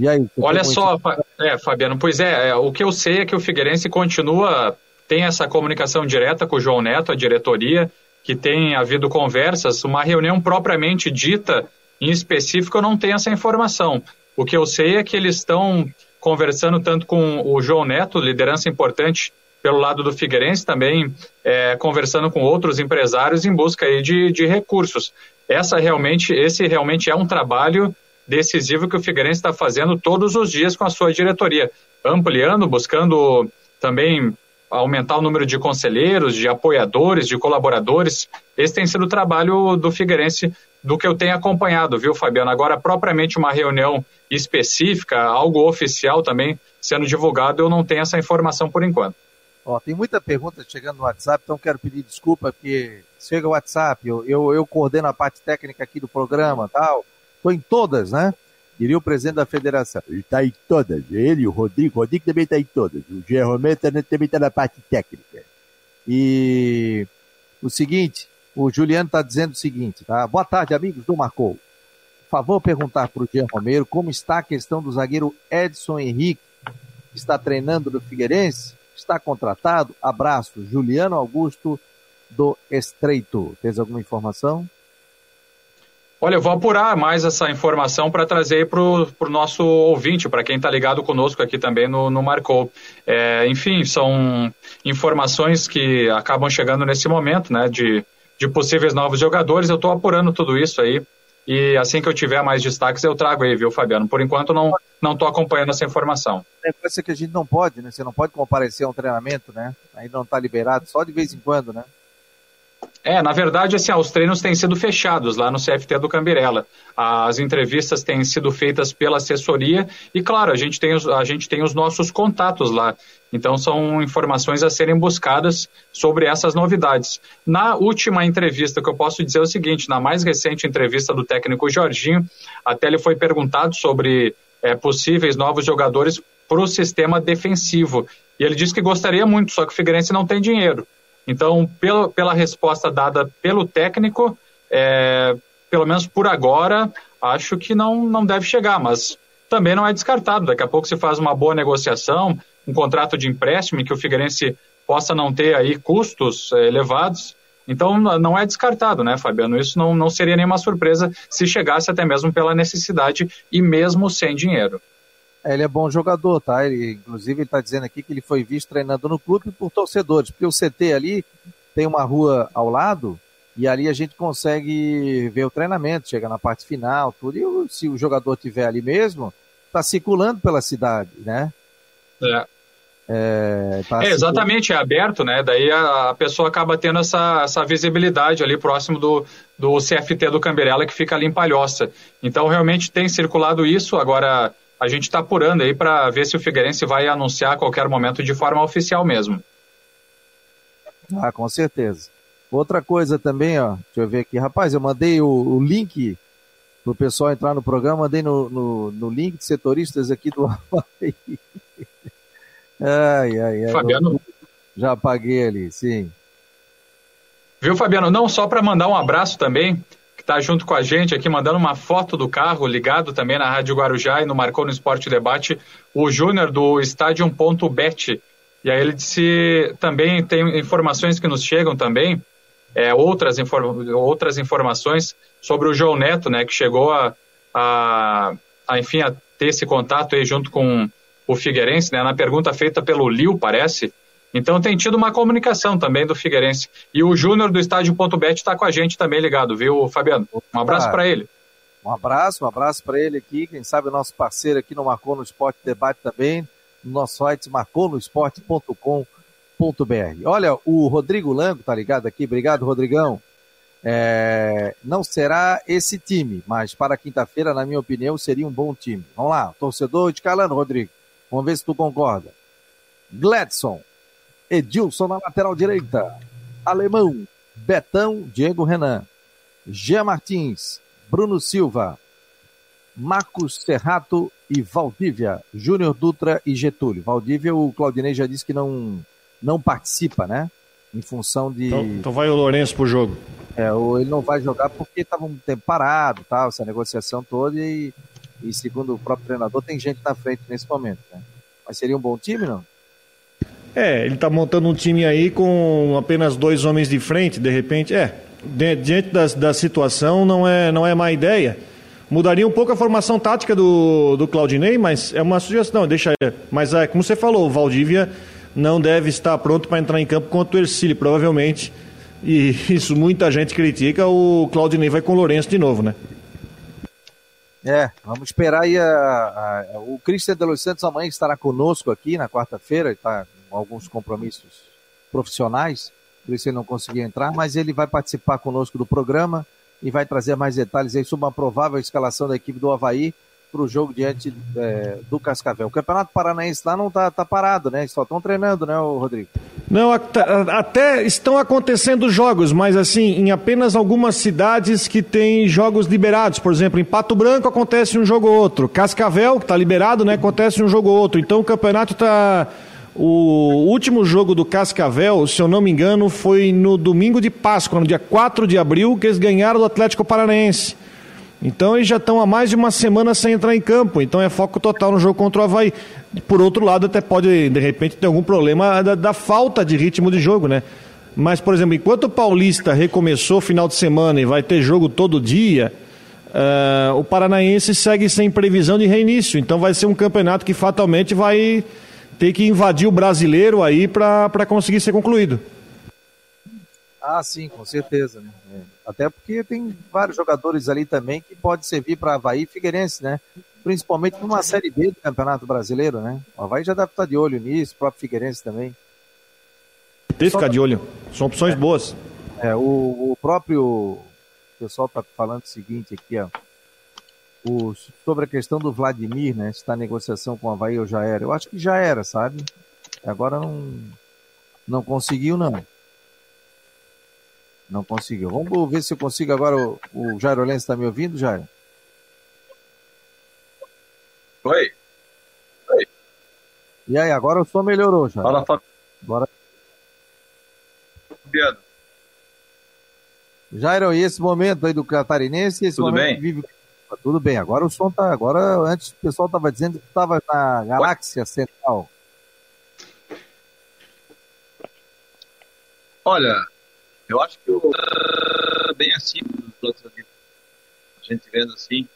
Aí? Olha só, é, Fabiano, pois é, é, o que eu sei é que o Figueirense continua, tem essa comunicação direta com o João Neto, a diretoria, que tem havido conversas, uma reunião propriamente dita, em específico, eu não tenho essa informação. O que eu sei é que eles estão conversando tanto com o João Neto, liderança importante pelo lado do Figueirense, também é, conversando com outros empresários em busca aí de, de recursos. Essa realmente, esse realmente é um trabalho decisivo que o Figueirense está fazendo todos os dias com a sua diretoria, ampliando, buscando também aumentar o número de conselheiros, de apoiadores, de colaboradores. Esse tem sido o trabalho do Figueirense, do que eu tenho acompanhado, viu, Fabiano? Agora, propriamente uma reunião específica, algo oficial também sendo divulgado, eu não tenho essa informação por enquanto. Ó, tem muita pergunta chegando no WhatsApp, então quero pedir desculpa porque chega o WhatsApp, eu, eu, eu coordeno a parte técnica aqui do programa tal, estou em todas, né? diria o presidente da federação. Ele está em todas. Ele, o Rodrigo, o Rodrigo também está em todas. O Jean Romero também está na parte técnica. E o seguinte, o Juliano está dizendo o seguinte, tá? Boa tarde, amigos do Marcou. Por favor, perguntar para o Jean Romero como está a questão do zagueiro Edson Henrique, que está treinando no Figueirense, está contratado. Abraço, Juliano Augusto do Estreito. Tens alguma informação? Olha, eu vou apurar mais essa informação para trazer para o nosso ouvinte, para quem está ligado conosco aqui também no, no Marcou. É, enfim, são informações que acabam chegando nesse momento, né, de, de possíveis novos jogadores. Eu estou apurando tudo isso aí. E assim que eu tiver mais destaques, eu trago aí, viu, Fabiano? Por enquanto, não não estou acompanhando essa informação. É coisa que a gente não pode, né? Você não pode comparecer a um treinamento, né? Aí não está liberado, só de vez em quando, né? É, na verdade, assim, os treinos têm sido fechados lá no CFT do Cambirela. As entrevistas têm sido feitas pela assessoria e, claro, a gente tem os, a gente tem os nossos contatos lá. Então, são informações a serem buscadas sobre essas novidades. Na última entrevista, que eu posso dizer é o seguinte: na mais recente entrevista do técnico Jorginho, até ele foi perguntado sobre é, possíveis novos jogadores para o sistema defensivo. E ele disse que gostaria muito, só que o Figueirense não tem dinheiro. Então, pela, pela resposta dada pelo técnico, é, pelo menos por agora, acho que não, não deve chegar, mas também não é descartado. Daqui a pouco se faz uma boa negociação, um contrato de empréstimo em que o Figueirense possa não ter aí custos é, elevados. Então não é descartado, né, Fabiano? Isso não, não seria nenhuma surpresa se chegasse até mesmo pela necessidade e mesmo sem dinheiro. Ele é bom jogador, tá? Ele, inclusive, ele está dizendo aqui que ele foi visto treinando no clube por torcedores, porque o CT ali tem uma rua ao lado e ali a gente consegue ver o treinamento, chega na parte final, tudo. E se o jogador estiver ali mesmo, está circulando pela cidade, né? É. É, tá é, exatamente, é aberto, né? Daí a, a, pessoa acaba tendo essa, essa visibilidade ali próximo do, do CFT do Camberela, que fica ali em Palhoça. Então, realmente tem circulado isso. Agora, a gente está apurando aí para ver se o Figueirense vai anunciar a qualquer momento de forma oficial mesmo. Ah, com certeza. Outra coisa também, ó, deixa eu ver aqui. Rapaz, eu mandei o, o link para o pessoal entrar no programa, mandei no, no, no, link de setoristas aqui do Ai, ai, ai. Fabiano? Já apaguei ali, sim. Viu, Fabiano? Não só para mandar um abraço também está junto com a gente aqui, mandando uma foto do carro, ligado também na Rádio Guarujá e no Marcou no Esporte Debate, o Júnior do Estádio.bet. E aí ele disse, também tem informações que nos chegam também, é, outras, inform outras informações sobre o João Neto, né, que chegou a, a, a, enfim, a ter esse contato aí junto com o Figueirense, né, na pergunta feita pelo Liu, parece, então tem tido uma comunicação também do Figueirense. E o Júnior do Estádio.bet está com a gente também ligado, viu, Fabiano? Um abraço para ele. Um abraço, um abraço para ele aqui. Quem sabe o nosso parceiro aqui no Marcou no Esporte Debate também, no nosso site marconosport.com.br. Olha, o Rodrigo Lango tá ligado aqui. Obrigado, Rodrigão. É, não será esse time, mas para quinta-feira, na minha opinião, seria um bom time. Vamos lá, torcedor de Calano, Rodrigo. Vamos ver se tu concorda. Gladson, Edilson na lateral direita. Alemão, Betão, Diego Renan. Jean Martins, Bruno Silva, Marcos Serrato e Valdívia, Júnior Dutra e Getúlio. Valdívia, o Claudinei já disse que não, não participa, né? Em função de. Então, então vai o Lourenço pro jogo. É, ele não vai jogar porque estava um tempo parado, tal, essa negociação toda, e, e segundo o próprio treinador, tem gente na frente nesse momento, né? Mas seria um bom time, não? É, ele está montando um time aí com apenas dois homens de frente, de repente. É, diante da, da situação, não é, não é má ideia. Mudaria um pouco a formação tática do, do Claudinei, mas é uma sugestão, deixa. Mas é, como você falou, o Valdívia não deve estar pronto para entrar em campo contra o Ercílio, provavelmente. E isso muita gente critica, o Claudinei vai com o Lourenço de novo, né? É, vamos esperar aí. A, a, o Cristian de Los Santos amanhã estará conosco aqui na quarta-feira, está alguns compromissos profissionais, por isso ele não conseguiu entrar, mas ele vai participar conosco do programa e vai trazer mais detalhes aí sobre uma provável escalação da equipe do Havaí para o jogo diante é, do Cascavel. O Campeonato Paranaense lá não está tá parado, né? Só estão treinando, né, Rodrigo? Não, até estão acontecendo jogos, mas assim, em apenas algumas cidades que têm jogos liberados. Por exemplo, em Pato Branco acontece um jogo ou outro. Cascavel, que está liberado, né? Acontece um jogo ou outro. Então o campeonato está. O último jogo do Cascavel, se eu não me engano, foi no domingo de Páscoa, no dia 4 de abril, que eles ganharam do Atlético Paranaense. Então eles já estão há mais de uma semana sem entrar em campo, então é foco total no jogo contra o Havaí. Por outro lado, até pode, de repente, ter algum problema da, da falta de ritmo de jogo, né? Mas, por exemplo, enquanto o Paulista recomeçou final de semana e vai ter jogo todo dia, uh, o Paranaense segue sem previsão de reinício. Então vai ser um campeonato que fatalmente vai ter que invadir o brasileiro aí para conseguir ser concluído. Ah, sim, com certeza. Né? É. Até porque tem vários jogadores ali também que pode servir para Havaí e Figueirense, né? Principalmente numa Série B do Campeonato Brasileiro, né? O Havaí já deve estar de olho nisso, o próprio Figueirense também. Tem que ficar de olho. São opções é, boas. É, o, o próprio o pessoal está falando o seguinte aqui, ó. O, sobre a questão do Vladimir, né? Se está negociação com o Havaí ou já era. Eu acho que já era, sabe? Agora não, não conseguiu, não. Não conseguiu. Vamos ver se eu consigo agora. O, o Jairo Lenz está me ouvindo, Jairo? Oi. Oi. E aí, agora o som melhorou, já. Fala, Fábio. Agora. Jairo, e esse momento aí do catarinense, esse Tudo momento bem? vive. Tudo bem, agora o som tá. Agora, antes o pessoal estava dizendo que estava na galáxia central. Olha, eu acho que o bem acima dos outros ali. A gente vendo assim,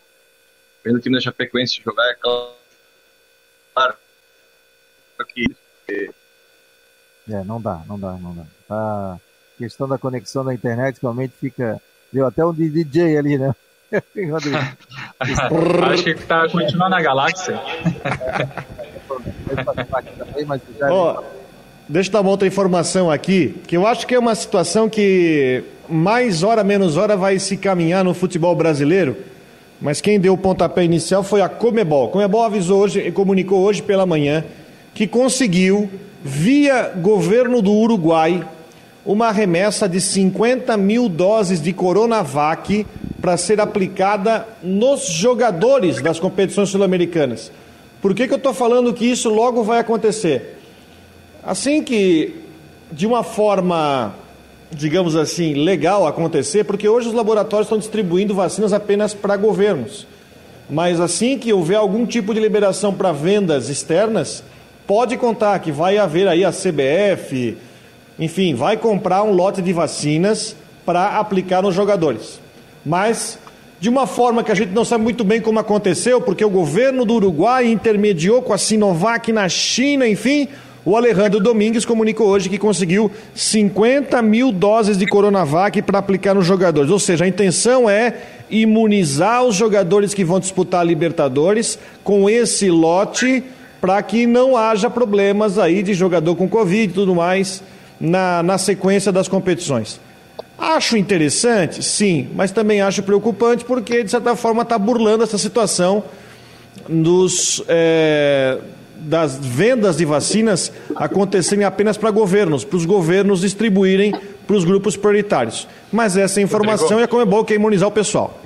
vendo o time da Chapecoense jogar, é claro que. É, não dá, não dá, não dá. A questão da conexão da internet realmente fica. Deu até um DJ ali, né? Acho que tá continuando na galáxia. oh, Deixa eu dar uma outra informação aqui, que eu acho que é uma situação que mais hora menos hora vai se caminhar no futebol brasileiro. Mas quem deu o pontapé inicial foi a Comebol. A Comebol avisou hoje e comunicou hoje pela manhã que conseguiu, via governo do Uruguai, uma remessa de 50 mil doses de Coronavac para ser aplicada nos jogadores das competições sul-americanas. Por que, que eu estou falando que isso logo vai acontecer? Assim que, de uma forma, digamos assim, legal acontecer, porque hoje os laboratórios estão distribuindo vacinas apenas para governos. Mas assim que houver algum tipo de liberação para vendas externas, pode contar que vai haver aí a CBF, enfim, vai comprar um lote de vacinas para aplicar nos jogadores. Mas de uma forma que a gente não sabe muito bem como aconteceu, porque o governo do Uruguai intermediou com a Sinovac na China, enfim, o Alejandro Domingues comunicou hoje que conseguiu 50 mil doses de Coronavac para aplicar nos jogadores. Ou seja, a intenção é imunizar os jogadores que vão disputar a Libertadores com esse lote para que não haja problemas aí de jogador com Covid e tudo mais na, na sequência das competições. Acho interessante, sim, mas também acho preocupante porque, de certa forma, está burlando essa situação dos. É das vendas de vacinas acontecerem apenas para governos, para os governos distribuírem para os grupos prioritários. Mas essa informação Rodrigo. é como é bom que é imunizar o pessoal.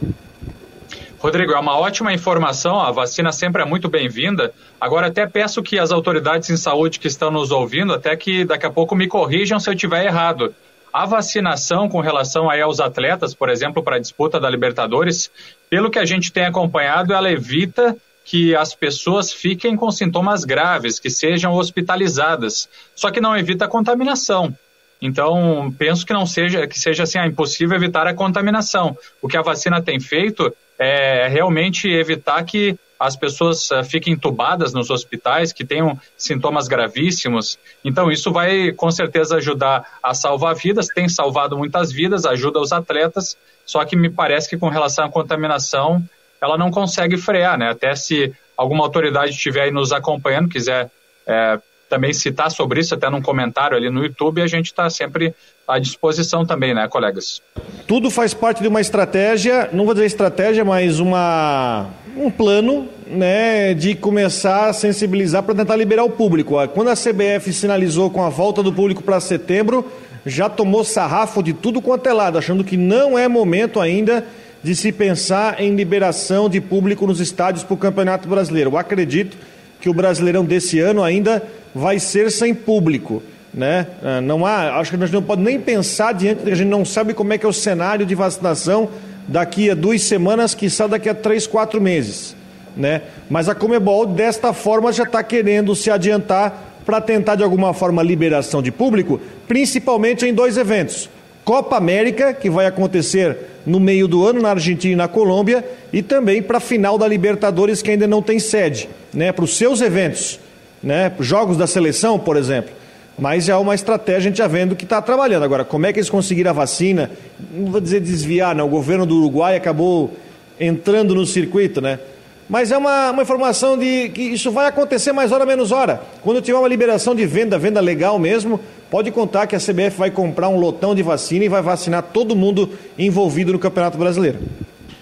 Rodrigo, é uma ótima informação, a vacina sempre é muito bem-vinda. Agora até peço que as autoridades em saúde que estão nos ouvindo, até que daqui a pouco me corrijam se eu estiver errado. A vacinação com relação aí aos atletas, por exemplo, para a disputa da Libertadores, pelo que a gente tem acompanhado, ela evita que as pessoas fiquem com sintomas graves, que sejam hospitalizadas, só que não evita a contaminação. Então, penso que não seja que seja assim, ah, impossível evitar a contaminação. O que a vacina tem feito é realmente evitar que as pessoas uh, fiquem entubadas nos hospitais, que tenham sintomas gravíssimos. Então, isso vai com certeza ajudar a salvar vidas, tem salvado muitas vidas, ajuda os atletas, só que me parece que com relação à contaminação, ela não consegue frear, né? Até se alguma autoridade estiver aí nos acompanhando, quiser é, também citar sobre isso, até num comentário ali no YouTube, a gente está sempre à disposição também, né, colegas? Tudo faz parte de uma estratégia, não vou dizer estratégia, mas uma, um plano né, de começar a sensibilizar para tentar liberar o público. Quando a CBF sinalizou com a volta do público para setembro, já tomou sarrafo de tudo quanto é lado, achando que não é momento ainda de se pensar em liberação de público nos estádios para o Campeonato Brasileiro. Eu acredito que o Brasileirão desse ano ainda vai ser sem público. Né? Ah, não há, acho que a gente não pode nem pensar diante de que a gente não sabe como é que é o cenário de vacinação daqui a duas semanas, que está daqui a três, quatro meses. Né? Mas a Comebol, desta forma, já está querendo se adiantar para tentar, de alguma forma, liberação de público, principalmente em dois eventos. Copa América, que vai acontecer no meio do ano na Argentina e na Colômbia, e também para a final da Libertadores, que ainda não tem sede, né? para os seus eventos né? Jogos da seleção, por exemplo. Mas é uma estratégia, a gente já vendo que está trabalhando. Agora, como é que eles conseguiram a vacina? Não vou dizer desviar, né? O governo do Uruguai acabou entrando no circuito, né? Mas é uma, uma informação de que isso vai acontecer mais hora menos hora. Quando tiver uma liberação de venda, venda legal mesmo, pode contar que a CBF vai comprar um lotão de vacina e vai vacinar todo mundo envolvido no Campeonato Brasileiro.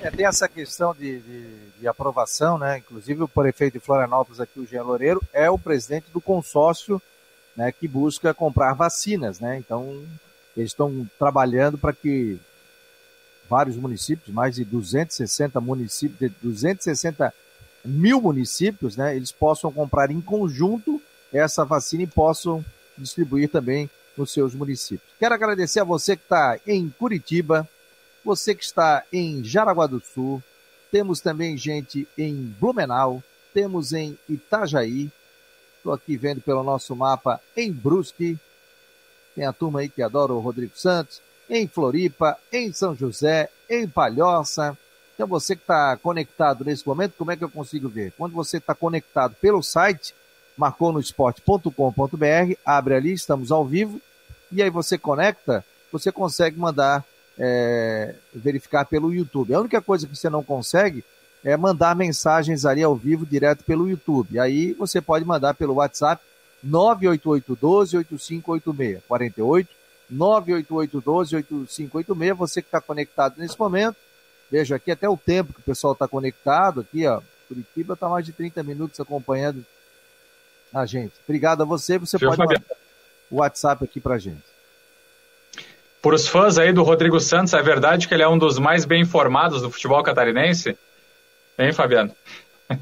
É, tem essa questão de, de de aprovação, né? Inclusive o prefeito de Florianópolis aqui, o Jean Loureiro, é o presidente do consórcio, né, que busca comprar vacinas, né? Então eles estão trabalhando para que vários municípios, mais de 260 municípios, 260 mil municípios, né? Eles possam comprar em conjunto essa vacina e possam distribuir também nos seus municípios. Quero agradecer a você que está em Curitiba, você que está em Jaraguá do Sul, temos também gente em Blumenau, temos em Itajaí, estou aqui vendo pelo nosso mapa em Brusque, tem a turma aí que adora o Rodrigo Santos, em Floripa, em São José, em Palhoça. Então você que está conectado nesse momento, como é que eu consigo ver? Quando você está conectado pelo site, marconosport.com.br, abre ali, estamos ao vivo, e aí você conecta, você consegue mandar é, verificar pelo YouTube. A única coisa que você não consegue é mandar mensagens ali ao vivo direto pelo YouTube. Aí você pode mandar pelo WhatsApp 988-12-8586. 48 988-12-8586. Você que está conectado nesse momento. Veja aqui até o tempo que o pessoal está conectado aqui, ó. Curitiba está mais de 30 minutos acompanhando a gente. Obrigado a você. Você pode mandar o WhatsApp aqui para gente. Para os fãs aí do Rodrigo Santos, é verdade que ele é um dos mais bem informados do futebol catarinense? Hein, Fabiano?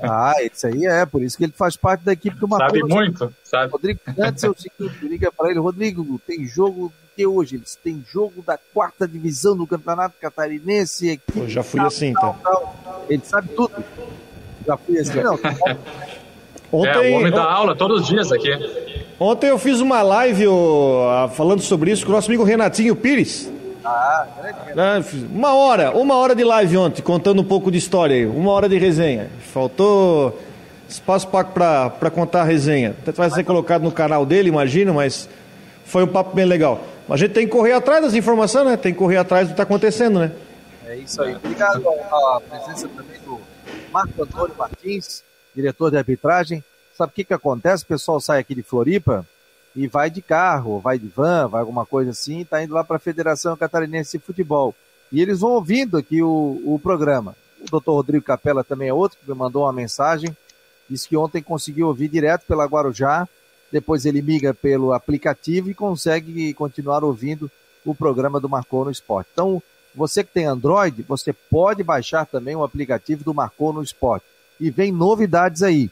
Ah, isso aí é, por isso que ele faz parte da equipe do Matheus. Sabe muito, sabe. Rodrigo Santos é o seguinte, liga para ele, Rodrigo, tem jogo que hoje? Eles têm jogo da quarta divisão do Campeonato Catarinense. Eu já fui tal, assim, tal, então. Tal. Ele sabe tudo. Já fui assim, não. Ontem, é, o homem dá aula todos os dias aqui. Ontem eu fiz uma live ó, falando sobre isso com o nosso amigo Renatinho Pires. Ah, grande. Uma hora, uma hora de live ontem, contando um pouco de história aí, uma hora de resenha. Faltou espaço para contar a resenha. Vai ser colocado no canal dele, imagino, mas foi um papo bem legal. A gente tem que correr atrás das informações, né? Tem que correr atrás do que está acontecendo, né? É isso aí. Obrigado à presença também do Marco Antônio Martins, diretor de arbitragem. Sabe o que, que acontece? O pessoal sai aqui de Floripa e vai de carro, vai de van, vai alguma coisa assim, está indo lá para a Federação Catarinense de Futebol. E eles vão ouvindo aqui o, o programa. O doutor Rodrigo Capella também é outro que me mandou uma mensagem. Disse que ontem conseguiu ouvir direto pela Guarujá, depois ele migra pelo aplicativo e consegue continuar ouvindo o programa do Marcou no Esporte. Então, você que tem Android, você pode baixar também o aplicativo do Marcou no Esporte. E vem novidades aí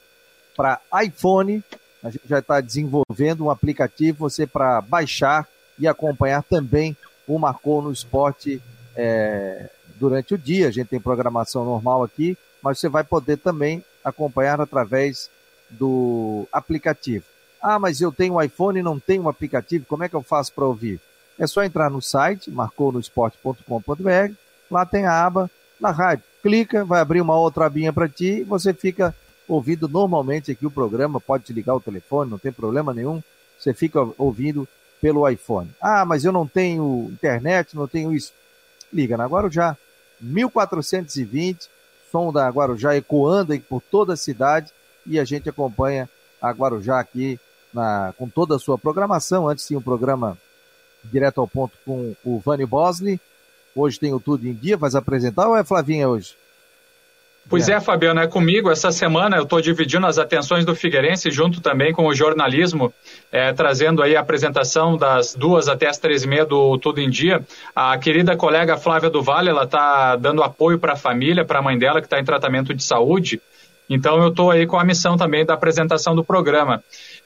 para iPhone. A gente já está desenvolvendo um aplicativo você para baixar e acompanhar também o Marcou no Esporte é, durante o dia. A gente tem programação normal aqui, mas você vai poder também acompanhar através do aplicativo. Ah, mas eu tenho um iPhone e não tenho um aplicativo, como é que eu faço para ouvir? É só entrar no site, marconosport.com.br, lá tem a aba na rádio. Clica, vai abrir uma outra abinha para ti e você fica ouvindo normalmente aqui o programa, pode te ligar o telefone, não tem problema nenhum, você fica ouvindo pelo iPhone. Ah, mas eu não tenho internet, não tenho isso. Liga na Guarujá, 1420, som da Guarujá ecoando aí por toda a cidade e a gente acompanha a Guarujá aqui na, com toda a sua programação. Antes tinha um programa direto ao ponto com o Vani Bosley. Hoje tem o Tudo em Dia. Vai apresentar ou é Flavinha hoje? Pois é. é, Fabiano, é comigo. Essa semana eu estou dividindo as atenções do Figueirense junto também com o jornalismo, é, trazendo aí a apresentação das duas até as três e meia do Tudo em Dia. A querida colega Flávia do Vale, ela está dando apoio para a família, para a mãe dela que está em tratamento de saúde. Então eu estou aí com a missão também da apresentação do programa.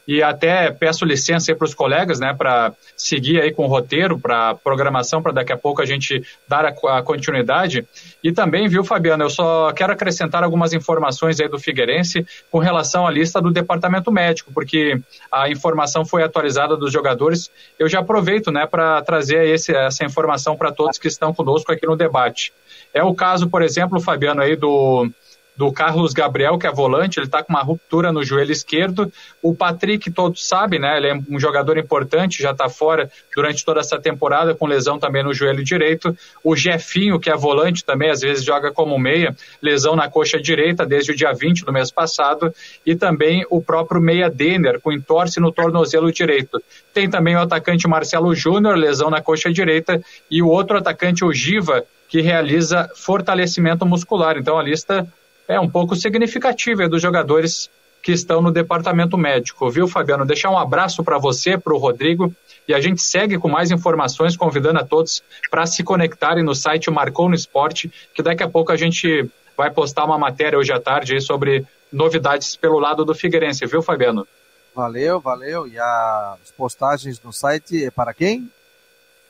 E até peço licença para os colegas, né, para seguir aí com o roteiro, para programação, para daqui a pouco a gente dar a, a, continuidade. E também, viu, Fabiano, eu só quero acrescentar algumas informações aí do Figueirense com relação à lista do departamento médico, porque a informação foi atualizada dos jogadores. Eu já aproveito, né, para trazer esse, essa informação para todos que estão conosco aqui no debate. É o caso, por exemplo, Fabiano, aí do do Carlos Gabriel, que é volante, ele está com uma ruptura no joelho esquerdo. O Patrick, todos sabem, né? Ele é um jogador importante, já está fora durante toda essa temporada, com lesão também no joelho direito. O Jefinho, que é volante também, às vezes joga como meia, lesão na coxa direita desde o dia 20 do mês passado. E também o próprio meia Denner, com entorse no tornozelo direito. Tem também o atacante Marcelo Júnior, lesão na coxa direita, e o outro atacante, o Giva, que realiza fortalecimento muscular. Então a lista é um pouco significativa dos jogadores que estão no departamento médico, viu, Fabiano? Deixar um abraço para você, para o Rodrigo, e a gente segue com mais informações, convidando a todos para se conectarem no site Marcou no Esporte, que daqui a pouco a gente vai postar uma matéria hoje à tarde sobre novidades pelo lado do Figueirense, viu, Fabiano? Valeu, valeu. E as postagens no site é para quem?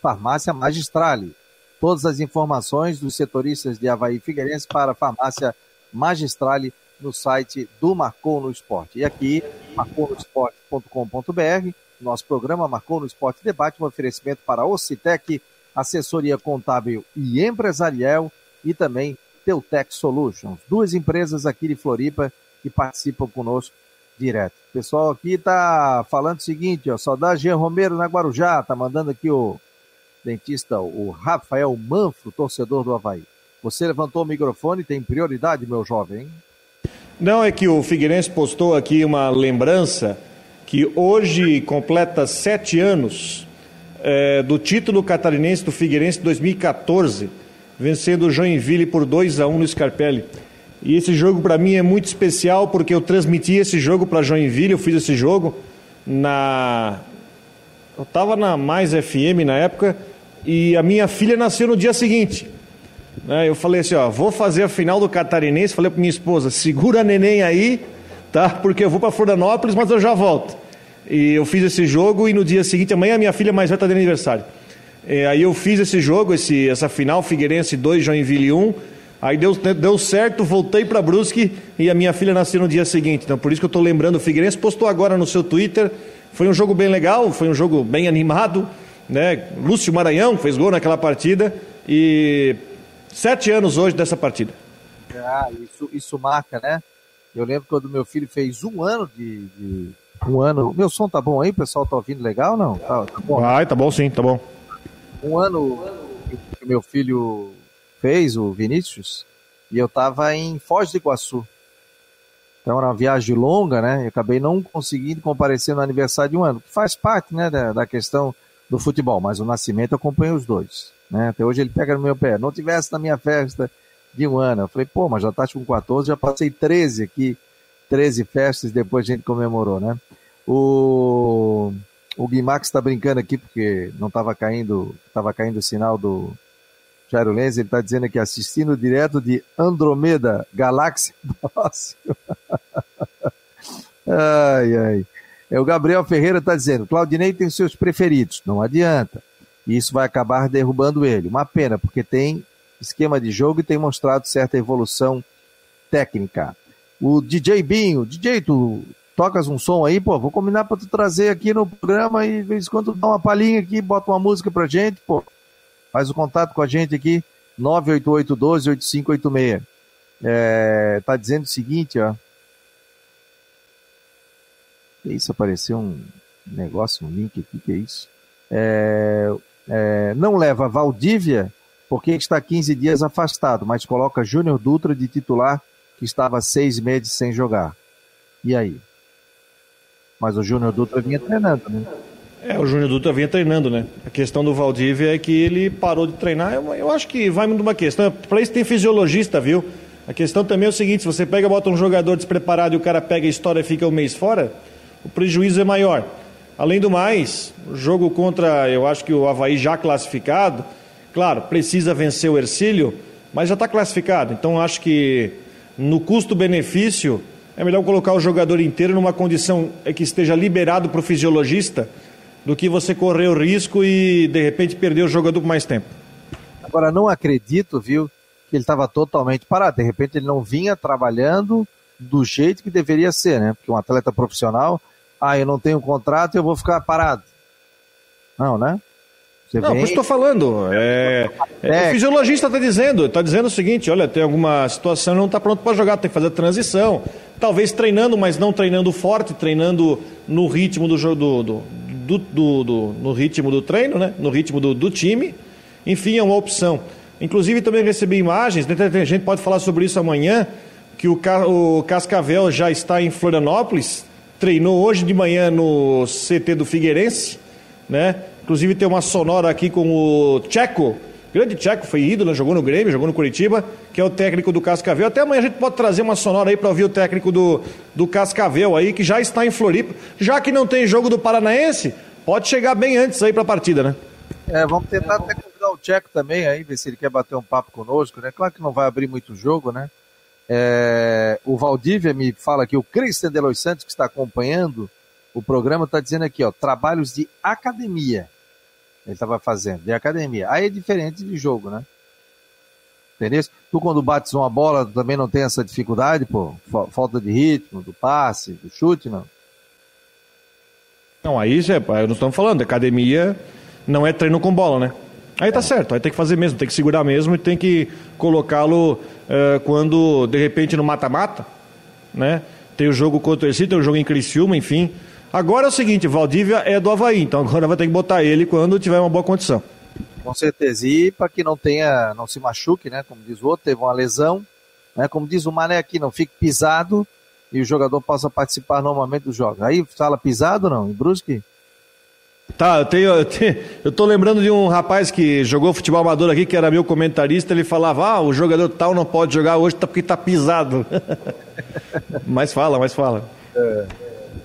Farmácia Magistrale. Todas as informações dos setoristas de Havaí Figueirense para a Farmácia Magistrale Magistrale no site do Marcou no Esporte. E aqui, marconosport.com.br, nosso programa Marcou no Esporte Debate, um oferecimento para Ocitec, assessoria contábil e empresarial e também Teutec Solutions, duas empresas aqui de Floripa que participam conosco direto. O pessoal aqui tá falando o seguinte, ó, saudade Jean Romero na Guarujá, tá mandando aqui o dentista, o Rafael Manfro, torcedor do Havaí. Você levantou o microfone, tem prioridade, meu jovem. Não, é que o Figueirense postou aqui uma lembrança que hoje completa sete anos é, do título catarinense do Figueirense 2014, vencendo o Joinville por 2 a 1 no Scarpelli. E esse jogo para mim é muito especial porque eu transmiti esse jogo para Joinville, eu fiz esse jogo na eu estava na Mais FM na época e a minha filha nasceu no dia seguinte. Né? Eu falei assim, ó, vou fazer a final do Catarinense, falei para minha esposa, segura a neném aí, tá? Porque eu vou para Florianópolis, mas eu já volto. E eu fiz esse jogo e no dia seguinte, amanhã a minha filha mais velha está de aniversário. É, aí eu fiz esse jogo, esse, essa final, Figueirense 2, Joinville 1. Aí deu, deu certo, voltei para Brusque e a minha filha nasceu no dia seguinte. Então por isso que eu estou lembrando, o Figueirense postou agora no seu Twitter. Foi um jogo bem legal, foi um jogo bem animado. Né? Lúcio Maranhão fez gol naquela partida. E Sete anos hoje dessa partida. Ah, isso, isso marca, né? Eu lembro quando meu filho fez um ano de, de um ano. Meu som tá bom aí, pessoal? Tá ouvindo legal não? Tá, tá bom? Vai, tá bom sim, tá bom. Um ano que meu filho fez, o Vinícius, e eu tava em Foz do Iguaçu. Então era uma viagem longa, né? Eu acabei não conseguindo comparecer no aniversário de um ano, que faz parte, né, da, da questão do futebol, mas o nascimento acompanha os dois. Né? Até hoje ele pega no meu pé. Não tivesse na minha festa de um ano. Eu falei, pô, mas já tá com 14, já passei 13 aqui, 13 festas depois a gente comemorou, né? O, o Guimax está brincando aqui porque não estava caindo, estava caindo o sinal do Jairo Lenz, ele está dizendo aqui, assistindo direto de Andromeda, galáxia ai, ai. É, o Gabriel Ferreira está dizendo, Claudinei tem seus preferidos, não adianta. E isso vai acabar derrubando ele. Uma pena, porque tem esquema de jogo e tem mostrado certa evolução técnica. o DJ Binho. DJ, tu tocas um som aí, pô, vou combinar pra tu trazer aqui no programa e de vez em quando dá uma palhinha aqui, bota uma música pra gente, pô. Faz o contato com a gente aqui, 988-12-8586. É, tá dizendo o seguinte, ó. Que isso? Apareceu um negócio, um link aqui, que é isso? É, é, não leva Valdívia porque está 15 dias afastado, mas coloca Júnior Dutra de titular que estava seis meses sem jogar. E aí? Mas o Júnior Dutra vinha treinando, né? É, o Júnior Dutra vinha treinando, né? A questão do Valdívia é que ele parou de treinar. Eu, eu acho que vai muito uma questão. Para isso tem fisiologista, viu? A questão também é o seguinte: se você pega, bota um jogador despreparado e o cara pega a história e fica um mês fora, o prejuízo é maior. Além do mais, jogo contra, eu acho que o Havaí já classificado, claro, precisa vencer o Ercílio, mas já está classificado. Então acho que no custo-benefício é melhor colocar o jogador inteiro numa condição que esteja liberado para o fisiologista do que você correr o risco e de repente perder o jogador por mais tempo. Agora, não acredito, viu, que ele estava totalmente parado. De repente ele não vinha trabalhando do jeito que deveria ser, né? Porque um atleta profissional, ah, eu não tenho contrato e eu vou ficar parado. Não, né? Você não, vem... por isso estou falando. É, é, o fisiologista está dizendo, está dizendo o seguinte: olha, tem alguma situação, não está pronto para jogar, tem que fazer a transição. Talvez treinando, mas não treinando forte, treinando no ritmo do jogo do, do, do, do, do no ritmo do treino, né? No ritmo do, do time. Enfim, é uma opção. Inclusive também recebi imagens, né, a gente pode falar sobre isso amanhã, que o, o Cascavel já está em Florianópolis, treinou hoje de manhã no CT do Figueirense, né? Inclusive tem uma sonora aqui com o Tcheco, grande Tcheco, foi ídolo, jogou no Grêmio, jogou no Curitiba, que é o técnico do Cascavel. Até amanhã a gente pode trazer uma sonora aí para ouvir o técnico do, do Cascavel aí, que já está em Floripa. Já que não tem jogo do Paranaense, pode chegar bem antes aí para a partida, né? É, vamos tentar até convidar o Tcheco também aí, ver se ele quer bater um papo conosco, né? Claro que não vai abrir muito jogo, né? É, o Valdívia me fala que o Christian Delois Santos, que está acompanhando o programa, está dizendo aqui, ó, trabalhos de academia. Ele estava fazendo, de academia. Aí é diferente de jogo, né? Entendeu? Tu quando bates uma bola também não tem essa dificuldade, pô? Falta de ritmo, do passe, do chute, não? Não, aí já, nós estamos falando, academia não é treino com bola, né? Aí tá certo, aí tem que fazer mesmo, tem que segurar mesmo e tem que colocá-lo uh, quando, de repente, no mata-mata, né? Tem o jogo contra o Ercílio, tem o jogo em Criciúma, enfim. Agora é o seguinte, Valdívia é do Havaí, então agora vai ter que botar ele quando tiver uma boa condição. Com certeza, e para que não tenha, não se machuque, né? Como diz o outro, teve uma lesão, né? Como diz o Mané aqui, não fique pisado e o jogador possa participar normalmente dos jogos. Aí fala pisado não, em Brusque? Tá, eu, tenho, eu, tenho, eu tô lembrando de um rapaz que jogou futebol amador aqui, que era meu comentarista, ele falava, ah, o jogador tal não pode jogar hoje tá porque tá pisado. mas fala, mas fala. É.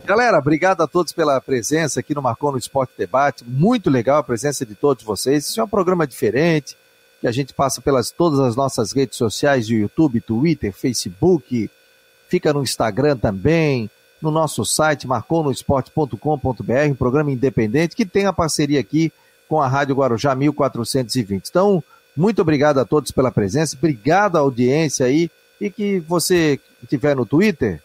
Galera, obrigado a todos pela presença aqui no Marcou no Esporte Debate. Muito legal a presença de todos vocês. Isso é um programa diferente, que a gente passa pelas todas as nossas redes sociais YouTube, Twitter, Facebook, fica no Instagram também, no nosso site marconosport.com.br, um programa independente que tem a parceria aqui com a Rádio Guarujá 1420. Então, muito obrigado a todos pela presença, obrigado à audiência aí e que você estiver no Twitter,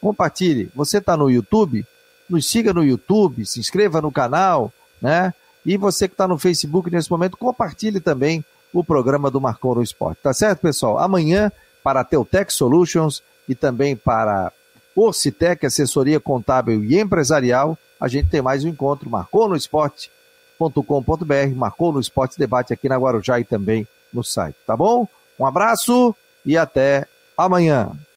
compartilhe. Você está no YouTube? Nos siga no YouTube, se inscreva no canal, né? E você que está no Facebook nesse momento, compartilhe também o programa do Marcou no Esporte. Tá certo, pessoal? Amanhã, para a Teutec Solutions e também para Orcitec, assessoria contábil e empresarial, a gente tem mais um encontro. Marcou no esporte.com.br, marcou no esporte debate aqui na Guarujá e também no site, tá bom? Um abraço e até amanhã.